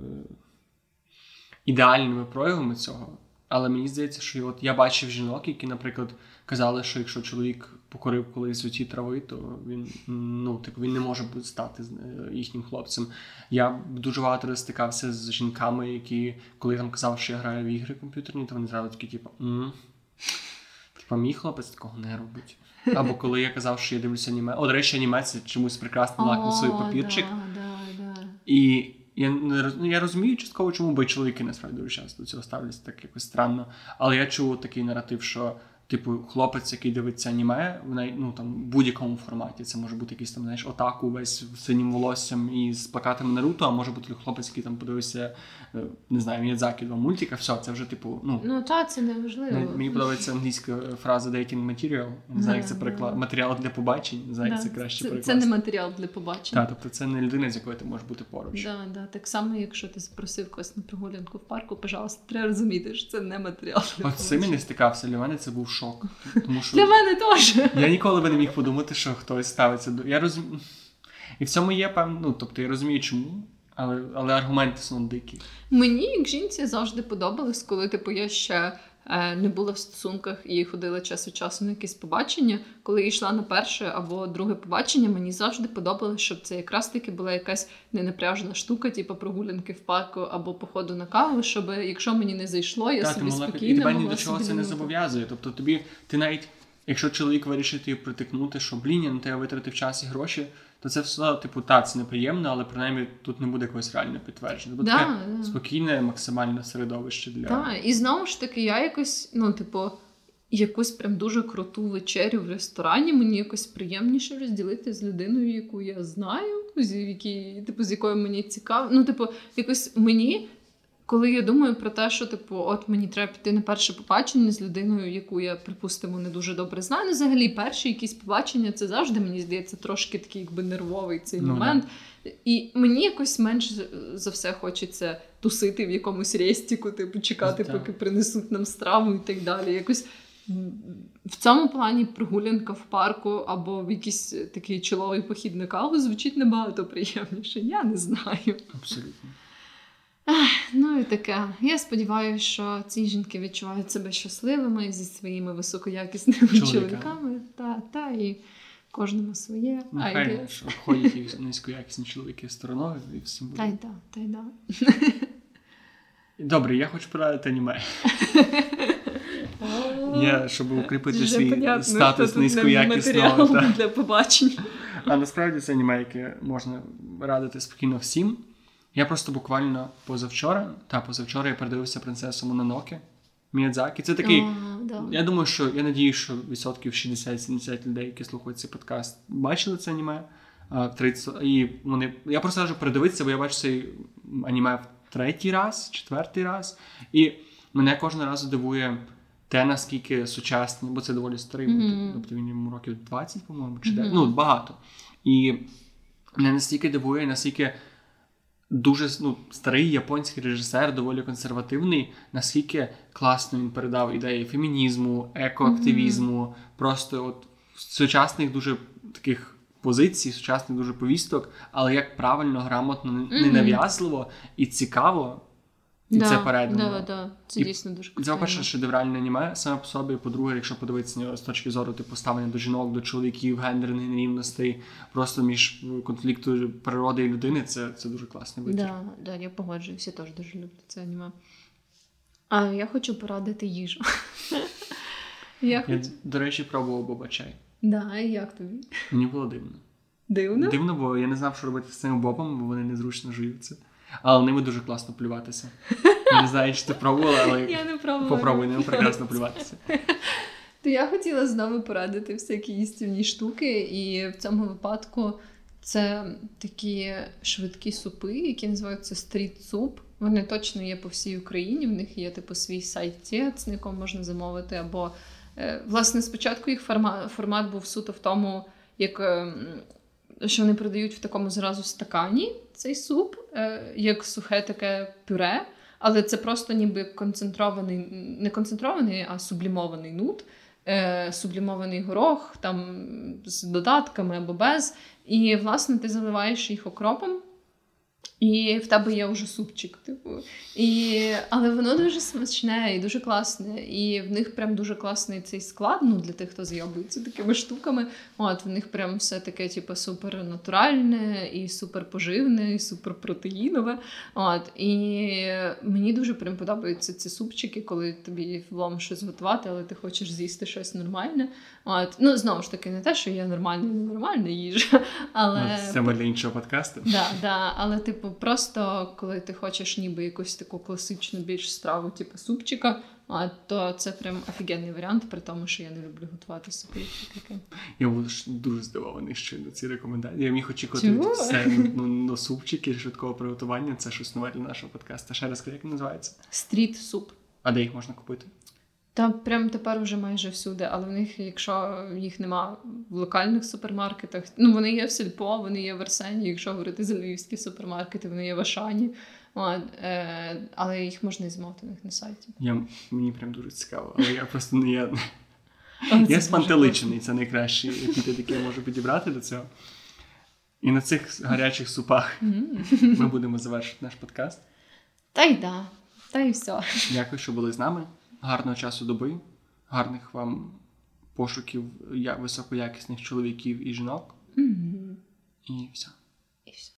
ідеальними проявами цього. Але мені здається, що от я бачив жінок, які, наприклад, казали, що якщо чоловік покорив колись оті трави, то він ну типу він не може стати е, їхнім хлопцем. Я дуже багато стикався з жінками, які, коли там казав, що я граю в ігри комп'ютерні, то вони зразу такі, типу, «М, типа, мій хлопець такого не робить. Або коли я казав, що я дивлюся аніме. О, до речі, аніме це чомусь прекрасний лакмусовий папірчик. Да, да, да. І я ну, я розумію частково, чому, бо й чоловіки насправді дуже часто до цього ставляться так якось странно. Але я чув такий наратив, що. Типу, хлопець, який дивиться аніме, в най- ну, там, в будь-якому форматі. Це може бути якийсь там, знаєш, отаку весь з синім волоссям і з плакатами Наруто, а може бути хлопець, який там подивився, е, не знаю, Міядзакі два мультика. Все, це вже, типу, ну, Ну, та, це не важливо. Мені- подобається англійська фраза dating material. Не знаю, як це переклад. Матеріал для побачень. Не знаю, як це краще перекласти. це не матеріал для побачення. Так, тобто це не людина, з якою ти можеш бути поруч. Да, да. Так само, якщо ти запросив когось на прогулянку в парку, пожалуйста, треба розуміти, що це не матеріал для От побачення. не стикався. Для мене це був шок. Тому що Для мене теж. я ніколи би не міг подумати, що хтось ставиться до. Я розумію. І в цьому є певно. Ну, тобто я розумію, чому, але, але аргументи все дикі. Мені, як жінці, завжди подобалось, коли типу я ще не була в стосунках і ходила час від часу на якісь побачення. Коли йшла на перше або друге побачення, мені завжди подобалося, щоб це якраз таки була якась ненапряжна штука, типу прогулянки в парку або походу на каву, щоб якщо мені не зайшло, я Та, ти собі могла спокійно і тебе ні до чого це не зобов'язує. Тобто тобі, ти навіть, якщо чоловік вирішить тобі притикнути, що блін, я на тебе витратив час і гроші, то це все, типу, та, це неприємно, але принаймні тут не буде якогось реального підтвердження. Тобто Да, таке да. спокійне, максимальне середовище для. Так, і знову ж таки, я якось, ну, типу, якусь прям дуже круту вечерю в ресторані мені якось приємніше розділити з людиною, яку я знаю. з які, типу, з якою мені цікаво. Ну, типу, якось мені. Коли я думаю про те, що типу, от мені треба піти на перше побачення з людиною, яку я припустимо не дуже добре знаю. Ну, взагалі, перші якісь побачення це завжди мені здається трошки такий, якби нервовий цей Ну, момент. І мені якось менш за все хочеться тусити в якомусь рестіку, типу, чекати, Так. поки принесуть нам страву і так далі. Якось в цьому плані прогулянка в парку або в якийсь такий чоловий похід на каву звучить набагато приємніше. Я не знаю. Абсолютно. Ну і таке. Я сподіваюся, що ці жінки відчувають себе щасливими зі своїми високоякісними Чоловіками. чоловіками. Та, та і кожному своє. Ж обходять низькоякісні чоловіки стороною і всім буде. Та й да, та й да. Добре, я хочу порадити аніме. Я, щоб укріпити свій понятно, статус низькоякісного. та. для побачень. А насправді це аніме, яке можна радити спокійно всім. Я просто буквально позавчора, та позавчора я передивився принцесу Мононоке Міядзакі. Це такий. О, да. Я думаю, що я надію, що відсотків 60-70 людей, які слухають цей подкаст, бачили це аніме. 30, і вони, я просто кажу передивитися, бо я бачу цей аніме в третій раз, четвертий раз. І мене кожного разу дивує те, наскільки сучасні, бо це доволі старий, Мгм. тобто він йому років 20, по-моєму, чи Мгм. 10, ну багато. І мене настільки дивує, наскільки дуже ну, старий японський режисер, доволі консервативний, наскільки класно він передав ідеї фемінізму, екоактивізму, просто от сучасних дуже таких позицій, сучасних дуже повісток, але як правильно, грамотно, ненав'язливо і цікаво. І да, це передано. Да, да. Це І дійсно дуже Це, круто. по-перше, шедевральне аніме саме по собі. По-друге, якщо подивитися з точки зору типу ставлення до жінок, до чоловіків, гендерних нерівностей, просто між конфлікту природи і людини, це, це дуже класний витір. Да, да, я погоджуюся, теж дуже люблю це аніме. А я хочу порадити їжу. Я Я, хочу. до речі, пробував бобачай. Да, і як тобі? Мені було дивно. Дивно? Дивно, бо я не знав, що робити з цими бобами, бо вони незручно жуються. Але ними дуже класно плюватися. Не знаю, чи ти пробувала, але Я не пробувала. попробуй ними прекрасно плюватися. То я хотіла знову порадити всякі їстівні штуки, і в цьому випадку це такі швидкі супи, які називаються стріт-суп. Вони точно є по всій Україні. В них є типу свій сайт Тіц, на якому можна замовити. Або е, власне спочатку їх формат, формат був суто в тому, як е, що вони продають в такому зразу стакані цей суп, як сухе таке пюре. Але це просто ніби концентрований, не концентрований, а сублімований нут, е, сублімований горох там з додатками або без. І, власне, ти заливаєш їх окропом, і в тебе є вже супчик. Типу. І, але воно дуже смачне і дуже класне. І в них прям дуже класний цей склад. Ну, для тих, хто зйобується такими штуками. От в них прям все таке, типу, супер натуральне, і супер поживне, і супер протеїнове. От і мені дуже прям подобаються ці супчики, коли тобі влом щось готувати, але ти хочеш з'їсти щось нормальне. От ну знову ж таки, не те, що є нормальна і ненормальна їжа, але Ну, Це для іншого подкасту. Да, да, але, типу, просто коли ти хочеш ніби якусь таку класичну більш страву, типу супчика, а, то це прям офігенний варіант, при тому, що я не люблю готувати супи. Я був дуже здивований щойно ці рекомендації. Я міг очікувати все ну, ну, супчики швидкого приготування. Це щось нове для нашого подкасту. Ще раз як називається? Стріт суп. А де їх можна купити? Та прям тепер вже майже всюди, але в них, якщо їх нема в локальних супермаркетах, ну вони є в Сільпо, вони є в Арсені, якщо говорити за львівські супермаркети, вони є в Ашані. Е, але їх можна і замовити у них на сайті. Я, мені прям дуже цікаво, але я просто не Але я спантеличений. Це найкращий епітет, який я можу підібрати до цього. І на цих гарячих супах ми будемо завершити наш подкаст. Та й да, та й все. Дякую, що були з нами. Гарного часу доби, гарних вам пошуків високоякісних чоловіків і жінок. Мгм. І все. І все.